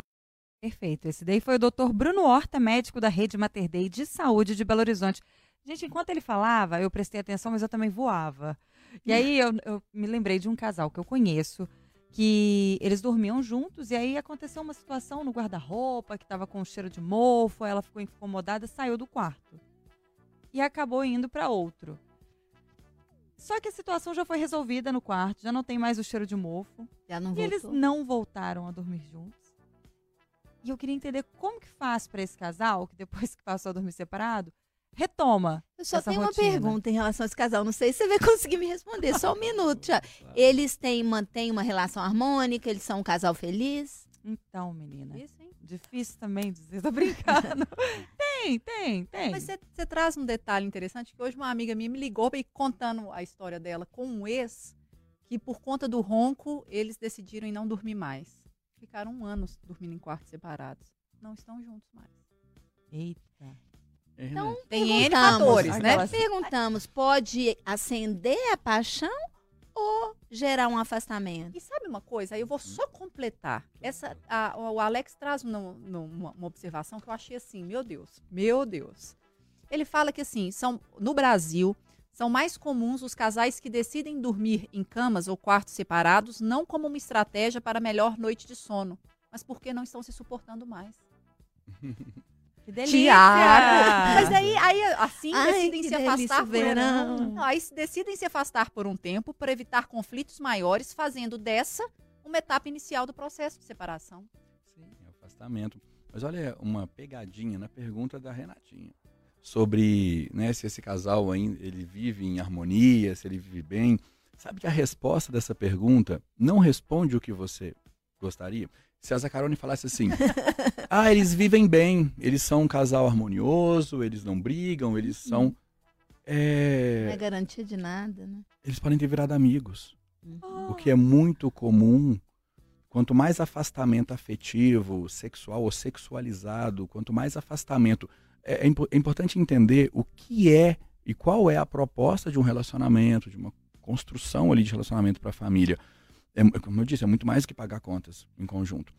[SPEAKER 2] Perfeito. Esse daí foi o Dr. Bruno Horta, médico da Rede Mater Dei de Saúde de Belo Horizonte. Gente, enquanto ele falava, eu prestei atenção, mas eu também voava. E aí eu, eu me lembrei de um casal que eu conheço, que eles dormiam juntos e aí aconteceu uma situação no guarda-roupa que tava com cheiro de mofo, ela ficou incomodada, saiu do quarto. E acabou indo para outro. Só que a situação já foi resolvida no quarto, já não tem mais o cheiro de mofo.
[SPEAKER 5] Já não
[SPEAKER 2] E
[SPEAKER 5] voltou.
[SPEAKER 2] eles não voltaram a dormir juntos. E eu queria entender como que faz para esse casal, que depois que passou a dormir separado, retoma.
[SPEAKER 5] Eu só
[SPEAKER 2] essa
[SPEAKER 5] tenho uma
[SPEAKER 2] rotina.
[SPEAKER 5] pergunta em relação a esse casal. Não sei se você vai conseguir me responder. Só um minuto. Já. Eles têm, mantêm uma relação harmônica? Eles são um casal feliz?
[SPEAKER 2] Então, menina,
[SPEAKER 4] Isso, hein?
[SPEAKER 2] difícil também dizer, tô brincando. tem, tem, tem.
[SPEAKER 4] Mas você traz um detalhe interessante que hoje uma amiga minha me ligou e contando a história dela com um ex que por conta do ronco eles decidiram não dormir mais. Ficaram um ano dormindo em quartos separados. Não estão juntos mais.
[SPEAKER 2] Eita.
[SPEAKER 5] Então,
[SPEAKER 4] Tem N fatores, né?
[SPEAKER 2] Aquelas-
[SPEAKER 5] Perguntamos, pode acender a paixão ou gerar um afastamento?
[SPEAKER 4] E sabe uma coisa? Aí eu vou só completar. Essa, a- o Alex traz no- no- uma, uma observação que eu achei assim, meu Deus, meu Deus. Ele fala que assim, são no Brasil são mais comuns os casais que decidem dormir em camas ou quartos separados, não como uma estratégia para melhor noite de sono, mas porque não estão se suportando mais.
[SPEAKER 2] Que delícia!
[SPEAKER 4] Tiago! Mas aí, aí assim
[SPEAKER 5] Ai,
[SPEAKER 4] decidem
[SPEAKER 5] que
[SPEAKER 4] se afastar
[SPEAKER 5] o
[SPEAKER 4] por
[SPEAKER 5] verão.
[SPEAKER 4] um, não, aí se decidem se afastar por um tempo para evitar conflitos maiores, fazendo dessa uma etapa inicial do processo de separação.
[SPEAKER 3] Sim, é afastamento. Mas olha uma pegadinha na pergunta da Renatinha sobre né, se esse casal ainda ele vive em harmonia, se ele vive bem. Sabe que a resposta dessa pergunta não responde o que você gostaria? Se a Zacarone falasse assim, ah, eles vivem bem, eles são um casal harmonioso, eles não brigam, eles são...
[SPEAKER 5] Não é
[SPEAKER 3] é,
[SPEAKER 5] garantia de nada, né?
[SPEAKER 3] eles podem ter virado amigos.
[SPEAKER 5] Uhum.
[SPEAKER 3] O que é muito comum, quanto mais afastamento afetivo, sexual ou sexualizado, quanto mais afastamento. É, é impo- é importante entender o que é e qual é a proposta de um relacionamento, de uma construção ali de relacionamento para a família. É, mu- como eu disse, é muito mais do que pagar contas em conjunto.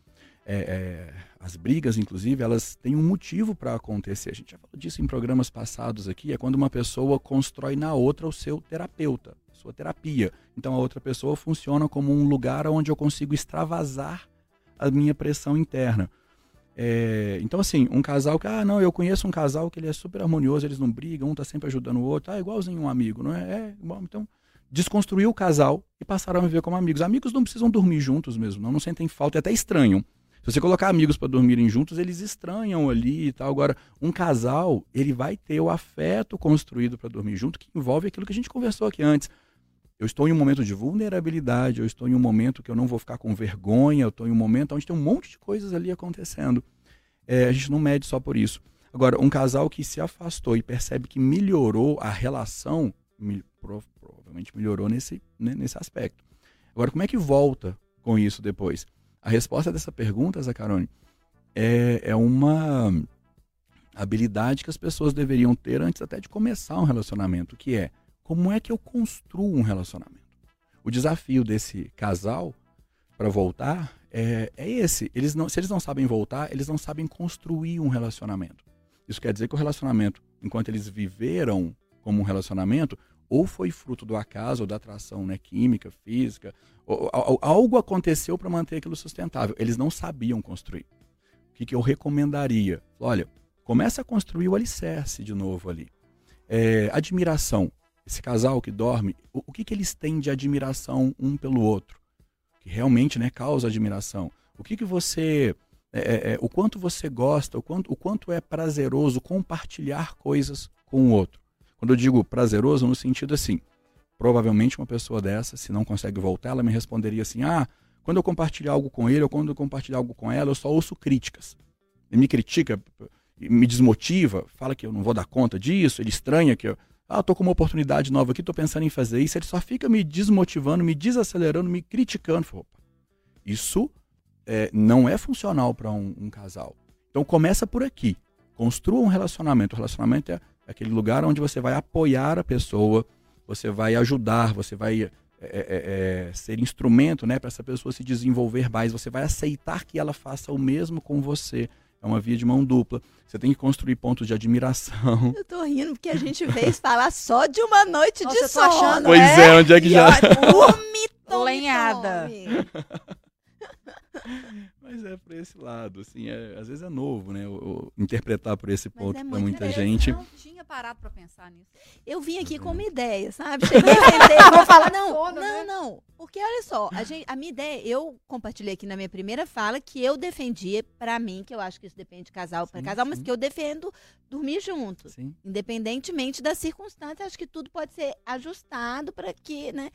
[SPEAKER 3] É, é, as brigas, inclusive, elas têm um motivo para acontecer. A gente já falou disso em programas passados aqui. É quando uma pessoa constrói na outra o seu terapeuta, sua terapia. Então a outra pessoa funciona como um lugar onde eu consigo extravasar a minha pressão interna. É, então, assim, um casal que, ah, não, eu conheço um casal que ele é super harmonioso, eles não brigam, um tá sempre ajudando o outro, ah, igualzinho um amigo, não é? É, bom, então, desconstruiu o casal e passaram a viver como amigos. Amigos não precisam dormir juntos mesmo, não, não sentem falta e até estranham. Se você colocar amigos para dormirem juntos, eles estranham ali e tal. Agora, um casal, ele vai ter o afeto construído para dormir junto, que envolve aquilo que a gente conversou aqui antes. Eu estou em um momento de vulnerabilidade, eu estou em um momento que eu não vou ficar com vergonha, eu estou em um momento onde tem um monte de coisas ali acontecendo. É, a gente não mede só por isso. Agora, um casal que se afastou e percebe que melhorou a relação, provavelmente melhorou nesse, né, nesse aspecto. Agora, como é que volta com isso depois? A resposta dessa pergunta, Zacarone, é, é uma habilidade que as pessoas deveriam ter antes até de começar um relacionamento, que é como é que eu construo um relacionamento? O desafio desse casal para voltar é, é esse. Eles não, se eles não sabem voltar, eles não sabem construir um relacionamento. Isso quer dizer que o relacionamento, enquanto eles viveram como um relacionamento, ou foi fruto do acaso, ou da atração né, química, física, ou, ou- algo aconteceu para manter aquilo sustentável. Eles não sabiam construir. O que, que eu recomendaria? Olha, começa a construir o alicerce de novo ali. É, admiração. Esse casal que dorme, o, o que, que eles têm de admiração um pelo outro? Que realmente né, causa admiração. O que, que você. é, é, é, o quanto você gosta, o quanto, o quanto é prazeroso compartilhar coisas com o outro. Quando eu digo prazeroso, no sentido assim, provavelmente uma pessoa dessa, se não consegue voltar, ela me responderia assim: ah, quando eu compartilhar algo com ele ou quando eu compartilhar algo com ela, eu só ouço críticas. Ele me critica, me desmotiva, fala que eu não vou dar conta disso, ele estranha que eu. Ah, tô com uma oportunidade nova aqui, tô pensando em fazer isso. Ele só fica me desmotivando, me desacelerando, me criticando. Opa, isso é, não é funcional para um, um casal. Então começa por aqui. Construa um relacionamento. O relacionamento é aquele lugar onde você vai apoiar a pessoa, você vai ajudar, você vai é, é, é, ser instrumento né, para essa pessoa se desenvolver mais. Você vai aceitar que ela faça o mesmo com você. É uma via de mão dupla. Você tem que construir pontos de admiração.
[SPEAKER 5] Eu tô rindo porque a gente veio falar só de uma noite
[SPEAKER 4] Nossa,
[SPEAKER 5] de sono.
[SPEAKER 4] achando-
[SPEAKER 3] Pois é, onde é que
[SPEAKER 5] E
[SPEAKER 3] já.
[SPEAKER 5] dorme Tome,
[SPEAKER 2] lenhada.
[SPEAKER 5] tome.
[SPEAKER 3] Mas é por esse lado, assim, é- às vezes é novo, né? o- o interpretar por esse
[SPEAKER 5] Mas
[SPEAKER 3] ponto
[SPEAKER 5] é
[SPEAKER 3] para muita gente.
[SPEAKER 4] Não tinha parado pra pensar nisso.
[SPEAKER 5] Eu vim aqui com uma ideia, sabe? Cheguei, sentei, vou falar, não,
[SPEAKER 4] Sono,
[SPEAKER 5] não,
[SPEAKER 4] né?
[SPEAKER 5] não. Porque olha só, a, gente- a minha ideia, eu compartilhei aqui na minha primeira fala que eu defendia, pra mim, que eu acho que isso depende de casal para
[SPEAKER 3] Sim,
[SPEAKER 5] casal, mas
[SPEAKER 3] sim.
[SPEAKER 5] que eu defendo dormir junto.
[SPEAKER 3] Sim.
[SPEAKER 5] Independentemente das circunstâncias, acho que tudo pode ser ajustado para que, né?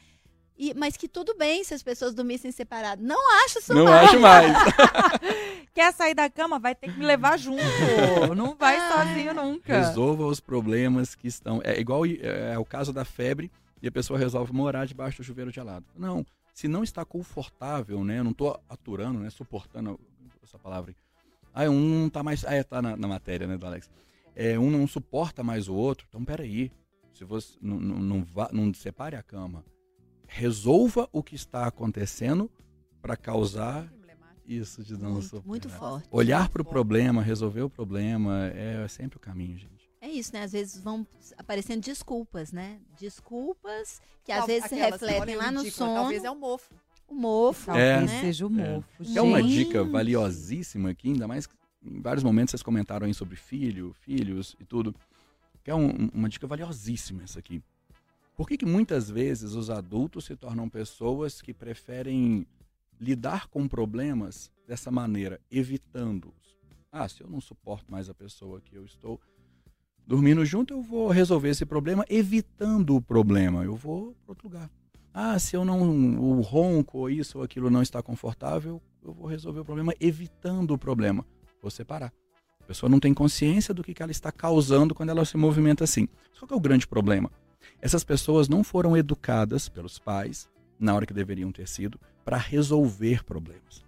[SPEAKER 5] E, mas que tudo bem se as pessoas dormissem separadas. Não acho isso
[SPEAKER 3] Não acho mais.
[SPEAKER 2] Quer sair da cama? Vai ter que me levar junto. Não vai sozinho nunca.
[SPEAKER 3] Resolva os problemas que estão. É igual é, é o caso da febre e a pessoa resolve morar debaixo do chuveiro gelado. Não, se não está confortável, né? Eu não estou aturando, né? Suportando essa palavra. aí. Ah, um não tá mais. Ah, é, tá na, na matéria, né, do Alex? É, um não suporta mais o outro. Então, peraí. Se você não, não, não, vá, não separe a cama. Resolva o que está acontecendo para causar isso de não
[SPEAKER 5] Muito, muito forte.
[SPEAKER 3] Olhar para o problema, resolver o problema é sempre o caminho, gente.
[SPEAKER 5] É isso, né? Às vezes vão aparecendo desculpas, né? Desculpas que às vezes se refletem lá no
[SPEAKER 4] ridícula,
[SPEAKER 5] sono.
[SPEAKER 4] Talvez é o mofo.
[SPEAKER 5] O mofo,
[SPEAKER 2] Talvez
[SPEAKER 5] né?
[SPEAKER 2] seja o mofo.
[SPEAKER 3] É uma
[SPEAKER 2] gente.
[SPEAKER 3] dica valiosíssima aqui, ainda mais que em vários momentos vocês comentaram aí sobre filho, filhos e tudo. Que é um- uma dica valiosíssima essa aqui. Por que, que muitas vezes os adultos se tornam pessoas que preferem lidar com problemas dessa maneira, evitando-os? Ah, se eu não suporto mais a pessoa que eu estou dormindo junto, eu vou resolver esse problema evitando o problema. Eu vou para outro lugar. Ah, se eu não. O ronco ou isso ou aquilo não está confortável, eu vou resolver o problema evitando o problema. Vou separar. A pessoa não tem consciência do que, ela está causando quando ela se movimenta assim. Qual é o grande problema? Essas pessoas não foram educadas pelos pais, na hora que deveriam ter sido, para resolver problemas.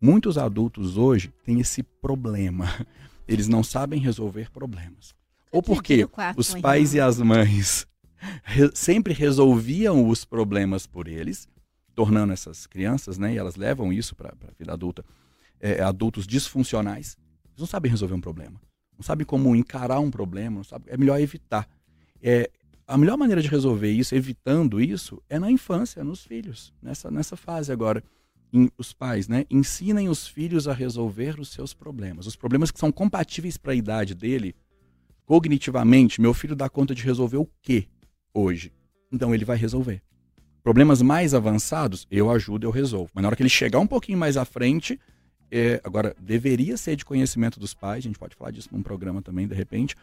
[SPEAKER 3] Muitos adultos hoje têm esse problema. Eles não sabem resolver problemas. Ou porque os pais e as mães re- sempre resolviam os problemas por eles, tornando essas crianças, né, e elas levam isso para a vida adulta, é, adultos disfuncionais. Eles não sabem resolver um problema, não sabem como encarar um problema, é melhor evitar. É, a melhor maneira de resolver isso, evitando isso, é na infância, nos filhos, nessa, nessa fase agora. Em- os pais, né, ensinem os filhos a resolver os seus problemas, os problemas que são compatíveis para a idade dele, cognitivamente, meu filho dá conta de resolver o quê hoje? Então ele vai resolver. Problemas mais avançados, eu ajudo, eu resolvo. Mas na hora que ele chegar um pouquinho mais à frente, é, agora, deveria ser de conhecimento dos pais, a gente pode falar disso num programa também, de repente.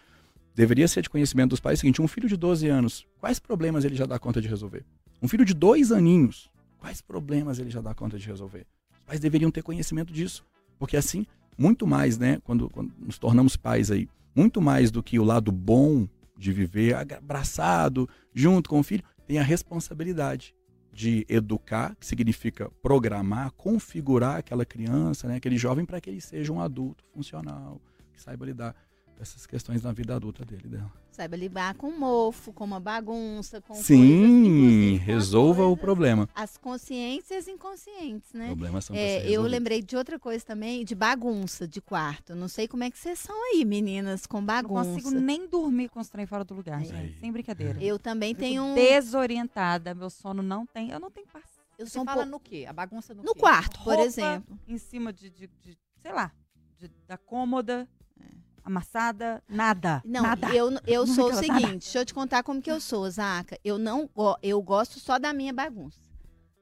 [SPEAKER 3] Deveria ser de conhecimento dos pais o seguinte: um filho de 12 anos, quais problemas ele já dá conta de resolver? Um filho de dois aninhos, quais problemas ele já dá conta de resolver? Os pais deveriam ter conhecimento disso. Porque assim, muito mais, né, quando, quando nos tornamos pais aí, muito mais do que o lado bom de viver abraçado, junto com o filho, tem a responsabilidade de educar, que significa programar, configurar aquela criança, né, aquele jovem, para que ele seja um adulto funcional, que saiba lidar essas questões na vida adulta dele dela.
[SPEAKER 5] Saiba lidar com mofo, com uma bagunça, com coisas,
[SPEAKER 3] Sim,
[SPEAKER 5] inclusive, com as
[SPEAKER 3] resolva o
[SPEAKER 5] coisas-
[SPEAKER 3] problema.
[SPEAKER 5] As consciências inconscientes, né?
[SPEAKER 3] Problemas são
[SPEAKER 5] É, eu lembrei de outra coisa também, de bagunça de quarto. Não sei como é que vocês são aí, meninas, com
[SPEAKER 2] Não
[SPEAKER 5] bagunça.
[SPEAKER 2] consigo nem dormir com os trem fora do lugar,
[SPEAKER 3] Aí.
[SPEAKER 2] gente. Sem brincadeira.
[SPEAKER 5] Eu também
[SPEAKER 2] Fico
[SPEAKER 5] tenho um.
[SPEAKER 2] desorientada. Meu sono não tem. Eu não tenho paz.
[SPEAKER 5] Eu
[SPEAKER 4] Você
[SPEAKER 5] um
[SPEAKER 4] fala
[SPEAKER 5] pouco.
[SPEAKER 4] no quê? A bagunça no,
[SPEAKER 5] No
[SPEAKER 4] quê?
[SPEAKER 5] quarto, por exemplo.
[SPEAKER 2] Em cima de, de- de- sei lá, de- da cômoda,
[SPEAKER 5] É.
[SPEAKER 2] amassada, nada.
[SPEAKER 5] Não,
[SPEAKER 2] nada.
[SPEAKER 5] eu, eu
[SPEAKER 2] Não
[SPEAKER 5] sou o
[SPEAKER 2] nada.
[SPEAKER 5] seguinte, deixa eu te contar como que eu sou, Zaca. Eu não eu gosto só da minha bagunça.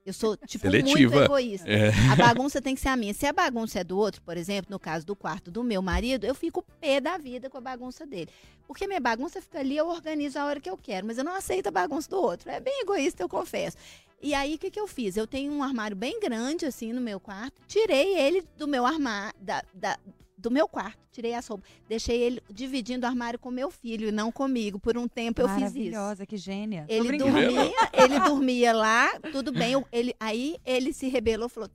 [SPEAKER 5] Eu sou, tipo, muito
[SPEAKER 3] Seletiva.
[SPEAKER 5] egoísta.
[SPEAKER 3] É.
[SPEAKER 5] A bagunça tem que ser a minha. Se a bagunça é do outro, por exemplo, no caso do quarto do meu marido, eu fico pé da vida com a bagunça dele. Porque minha bagunça fica ali, eu organizo a hora que eu quero, mas eu não aceito a bagunça do outro. É bem egoísta, eu confesso. E aí, o que, que eu fiz? Eu tenho um armário bem grande, assim, no meu quarto. Tirei ele do meu armário, da, da- do meu quarto. Tirei as roupas. Deixei ele dividindo o armário com meu filho e não comigo. Por um tempo eu fiz isso.
[SPEAKER 2] Maravilhosa, que gênia.
[SPEAKER 5] Ele dormia, ele dormia lá, tudo bem. eu- ele, aí ele se rebelou, falou,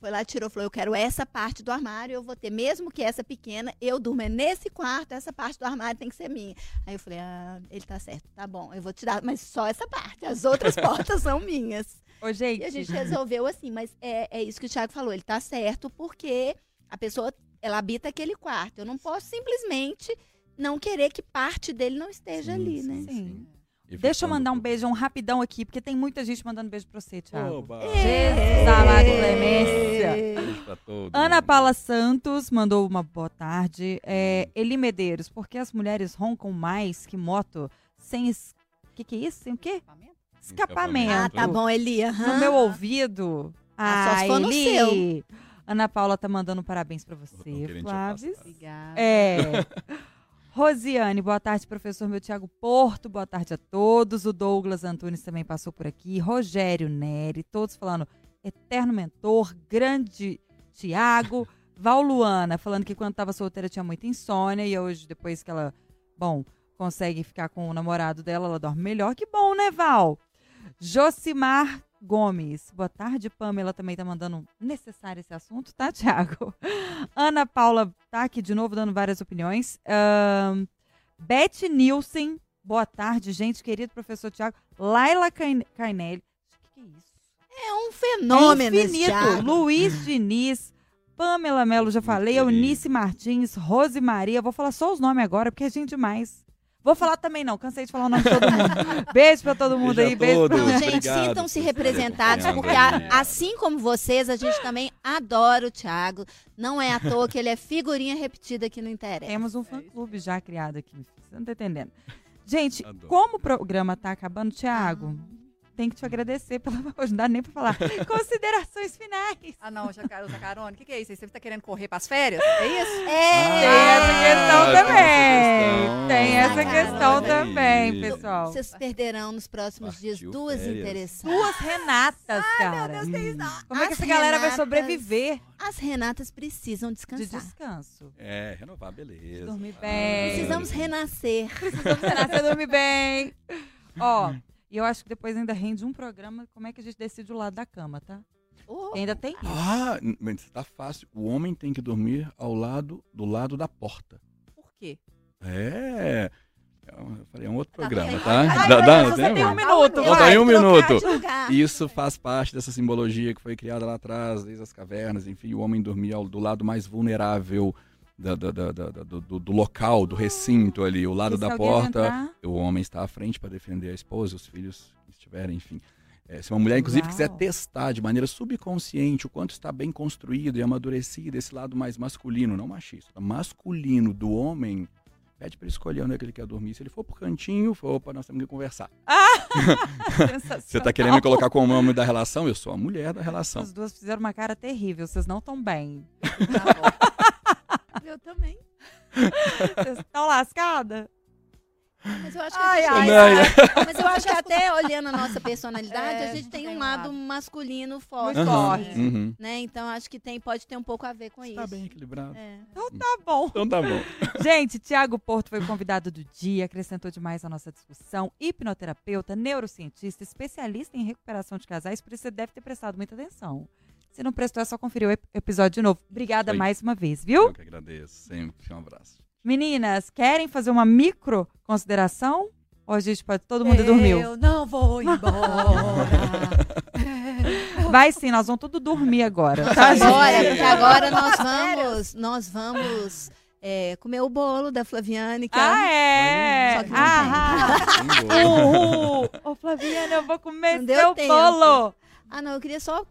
[SPEAKER 5] foi lá, tirou, falou, eu quero essa parte do armário, eu vou ter, mesmo que essa pequena, eu durmo é nesse quarto, essa parte do armário tem que ser minha. Aí eu falei, ah, ele tá certo, tá bom, eu vou tirar, mas só essa parte, as outras portas são minhas.
[SPEAKER 2] Ô, gente,
[SPEAKER 5] E a gente resolveu assim, mas é, é isso que o Thiago falou, ele tá certo, porque a pessoa, ela habita aquele quarto, eu não posso simplesmente não querer que parte dele não esteja
[SPEAKER 3] Sim,
[SPEAKER 5] ali,
[SPEAKER 3] sim,
[SPEAKER 5] né?
[SPEAKER 2] Sim. Deixa eu mandar um
[SPEAKER 3] tudo.
[SPEAKER 2] beijão rapidão aqui, porque tem muita gente mandando beijo pra você, Thiago.
[SPEAKER 3] Oba!
[SPEAKER 2] Jesus amado Clemência.
[SPEAKER 3] Beijo pra
[SPEAKER 2] Ana. Paula Santos mandou uma boa tarde. É, Eli Medeiros, por que as mulheres roncam mais que moto sem. Es... que, que é isso? Sem o quê? Escapamento.
[SPEAKER 5] Ah, tá bom, Eli. aham.
[SPEAKER 2] No meu ouvido.
[SPEAKER 5] Ah, só
[SPEAKER 2] Ah,
[SPEAKER 5] se for no
[SPEAKER 2] Eli. Ana Paula tá mandando parabéns pra
[SPEAKER 3] Tão
[SPEAKER 2] você, Flávio.
[SPEAKER 4] Obrigada.
[SPEAKER 2] É. Rosiane, boa tarde, professor meu Tiago Porto, boa tarde a todos. O Douglas Antunes também passou por aqui. Rogério Neri, todos falando eterno mentor, grande Tiago. Val Luana, falando que quando estava solteira tinha muita insônia e hoje, depois que ela, bom, consegue ficar com o namorado dela, ela dorme melhor. Que bom, né, Val? Josimar Gomes. Boa tarde, Pamela também tá mandando necessário esse assunto, tá, Tiago? Ana Paula tá aqui de novo dando várias opiniões. Ahn, Beth Nielsen. Boa tarde, gente. Querido professor Tiago. Laila Cain- Carnelli. O que, é isso?
[SPEAKER 5] É um fenômeno
[SPEAKER 2] é
[SPEAKER 5] esse
[SPEAKER 2] infinito.
[SPEAKER 5] Thiago.
[SPEAKER 2] Luiz Diniz. Pamela Melo, já falei. Eunice Martins. Rose Maria. Vou falar só os nomes agora, porque é gente demais. Vou falar também não, cansei de falar o nome de todo mundo. Beijo pra todo mundo
[SPEAKER 3] Beijo
[SPEAKER 2] aí, beijo pra...
[SPEAKER 3] todos.
[SPEAKER 5] Não, gente, sintam-se representados, porque a- assim como vocês, a gente também adora o Thiago. Não é à toa que ele é figurinha repetida aqui no Interessa.
[SPEAKER 2] Temos um fã-clube já criado aqui. Você não tá entendendo. Gente,
[SPEAKER 3] Adoro.
[SPEAKER 2] como o programa tá acabando, Thiago, tem que te agradecer pela. Hoje não dá nem pra falar. Considerações finais.
[SPEAKER 4] Ah, não, Jacar- Jacarone, o que, que é isso? Você tá querendo correr pras férias? É isso?
[SPEAKER 5] É,
[SPEAKER 2] Tem essa questão
[SPEAKER 3] Ah, tem
[SPEAKER 2] também. Tem essa
[SPEAKER 5] questão.
[SPEAKER 2] também, pessoal.
[SPEAKER 5] Vocês perderão nos próximos dias
[SPEAKER 3] Partiu
[SPEAKER 5] duas
[SPEAKER 3] férias.
[SPEAKER 5] interessantes.
[SPEAKER 2] Duas Renatas, cara. Como é que
[SPEAKER 5] As
[SPEAKER 2] essa galera vai sobreviver
[SPEAKER 5] As Renatas precisam
[SPEAKER 2] de
[SPEAKER 5] descansar.
[SPEAKER 2] descanso?
[SPEAKER 3] É, renovar, beleza.
[SPEAKER 2] Dormir
[SPEAKER 3] Ah,
[SPEAKER 2] bem.
[SPEAKER 5] Precisamos renascer.
[SPEAKER 2] Precisamos renascer, dormir bem. Ó, e eu acho que depois ainda rende um programa como é que a gente decide o lado da cama, tá?
[SPEAKER 5] Oh,
[SPEAKER 2] Ainda tem isso.
[SPEAKER 3] Ah, mas tá fácil. O homem tem que dormir ao lado do lado da porta.
[SPEAKER 4] Por quê?
[SPEAKER 3] É. É um- Eu falei, é um outro
[SPEAKER 5] Tá
[SPEAKER 3] programa, tá?
[SPEAKER 5] Ai,
[SPEAKER 3] Dá- dá-
[SPEAKER 5] você
[SPEAKER 3] tem
[SPEAKER 2] tem
[SPEAKER 3] um-
[SPEAKER 2] minuto. Vai.
[SPEAKER 3] aí um minuto. Isso faz parte dessa simbologia que foi criada lá atrás, desde as cavernas, enfim, o homem dormia do lado mais vulnerável da- da- da- da- da- do, do- local, do recinto ali, o lado
[SPEAKER 2] E
[SPEAKER 3] da porta.
[SPEAKER 2] entrar?
[SPEAKER 3] O homem está à frente para defender a esposa, os filhos que estiverem, enfim. É, se uma mulher, inclusive,
[SPEAKER 2] Uau.
[SPEAKER 3] quiser testar de maneira subconsciente o quanto está bem construído e amadurecido esse lado mais masculino, não machista, masculino do homem, pede para ele escolher onde é que ele quer dormir. Se ele for pro cantinho, for, opa, nós temos que conversar. Você está querendo me colocar como homem da relação? Eu sou a mulher da relação.
[SPEAKER 2] As duas fizeram uma cara terrível. Vocês não estão bem.
[SPEAKER 4] Tá
[SPEAKER 5] também.
[SPEAKER 2] Vocês estão lascadas?
[SPEAKER 5] Mas eu acho que
[SPEAKER 2] Ai,
[SPEAKER 5] a
[SPEAKER 2] ai,
[SPEAKER 3] ai.
[SPEAKER 5] Mas eu acho que até olhando a nossa personalidade,
[SPEAKER 4] É,
[SPEAKER 5] a gente tem um
[SPEAKER 4] tem um
[SPEAKER 5] lado
[SPEAKER 4] lado.
[SPEAKER 5] masculino forte.
[SPEAKER 2] Muito
[SPEAKER 3] Aham,
[SPEAKER 2] forte.
[SPEAKER 3] uhum.
[SPEAKER 5] Né? Então acho que tem, pode ter um pouco a ver com
[SPEAKER 3] Está
[SPEAKER 5] isso.
[SPEAKER 3] bem equilibrado.
[SPEAKER 5] É.
[SPEAKER 2] Tá bom.
[SPEAKER 3] Então tá bom.
[SPEAKER 2] Gente, Tiago Porto foi o convidado do dia, acrescentou demais à nossa discussão. Hipnoterapeuta, neurocientista, especialista em recuperação de casais, por isso você deve ter prestado muita atenção. Se não prestou, é só conferir o ep- episódio de novo. Obrigada
[SPEAKER 3] Oi.
[SPEAKER 2] mais uma vez,
[SPEAKER 3] Eu
[SPEAKER 2] viu?
[SPEAKER 3] que agradeço. Sempre um abraço.
[SPEAKER 2] Meninas, querem fazer uma micro consideração? Ou a gente pode. Todo mundo dormiu?
[SPEAKER 4] Eu não vou embora.
[SPEAKER 2] Vai sim, nós vamos tudo dormir agora. Tá?
[SPEAKER 5] Agora, porque agora nós vamos, nós vamos é, comer o bolo da Flaviane. Que
[SPEAKER 2] Ah,
[SPEAKER 5] ela-
[SPEAKER 2] é?
[SPEAKER 5] Só que não
[SPEAKER 2] Ah,
[SPEAKER 3] Um bolo.
[SPEAKER 2] uh, uh. Ô, Flaviana, eu vou comer
[SPEAKER 5] Não
[SPEAKER 2] seu
[SPEAKER 5] tempo.
[SPEAKER 2] bolo.
[SPEAKER 5] Ah, não, eu queria só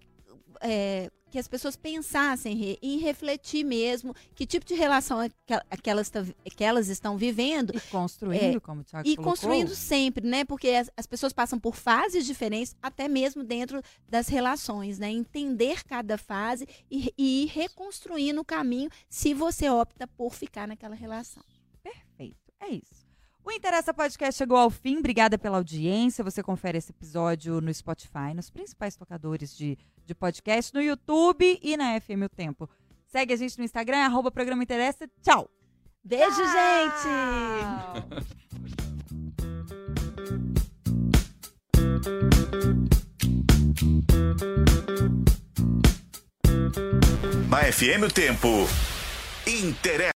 [SPEAKER 5] é, que as pessoas pensassem em refletir mesmo que tipo de relação é que, que elas, tá- que elas estão vivendo
[SPEAKER 2] E construindo, como o Thiago
[SPEAKER 5] e
[SPEAKER 2] colocou.
[SPEAKER 5] construindo sempre, né? Porque as, as pessoas passam por fases diferentes, até mesmo dentro das relações, né? Entender cada fase e, e ir reconstruindo o caminho se você opta por ficar naquela relação.
[SPEAKER 2] Perfeito, é isso. O Interessa Podcast chegou ao fim. Obrigada pela audiência. Você confere esse episódio no Spotify, nos principais tocadores de, de podcast, no YouTube e na FM O Tempo. Segue a gente no Instagram, arroba programa Interessa. Tchau!
[SPEAKER 5] Beijo, gente!
[SPEAKER 1] Na FM o tempo. Interessa.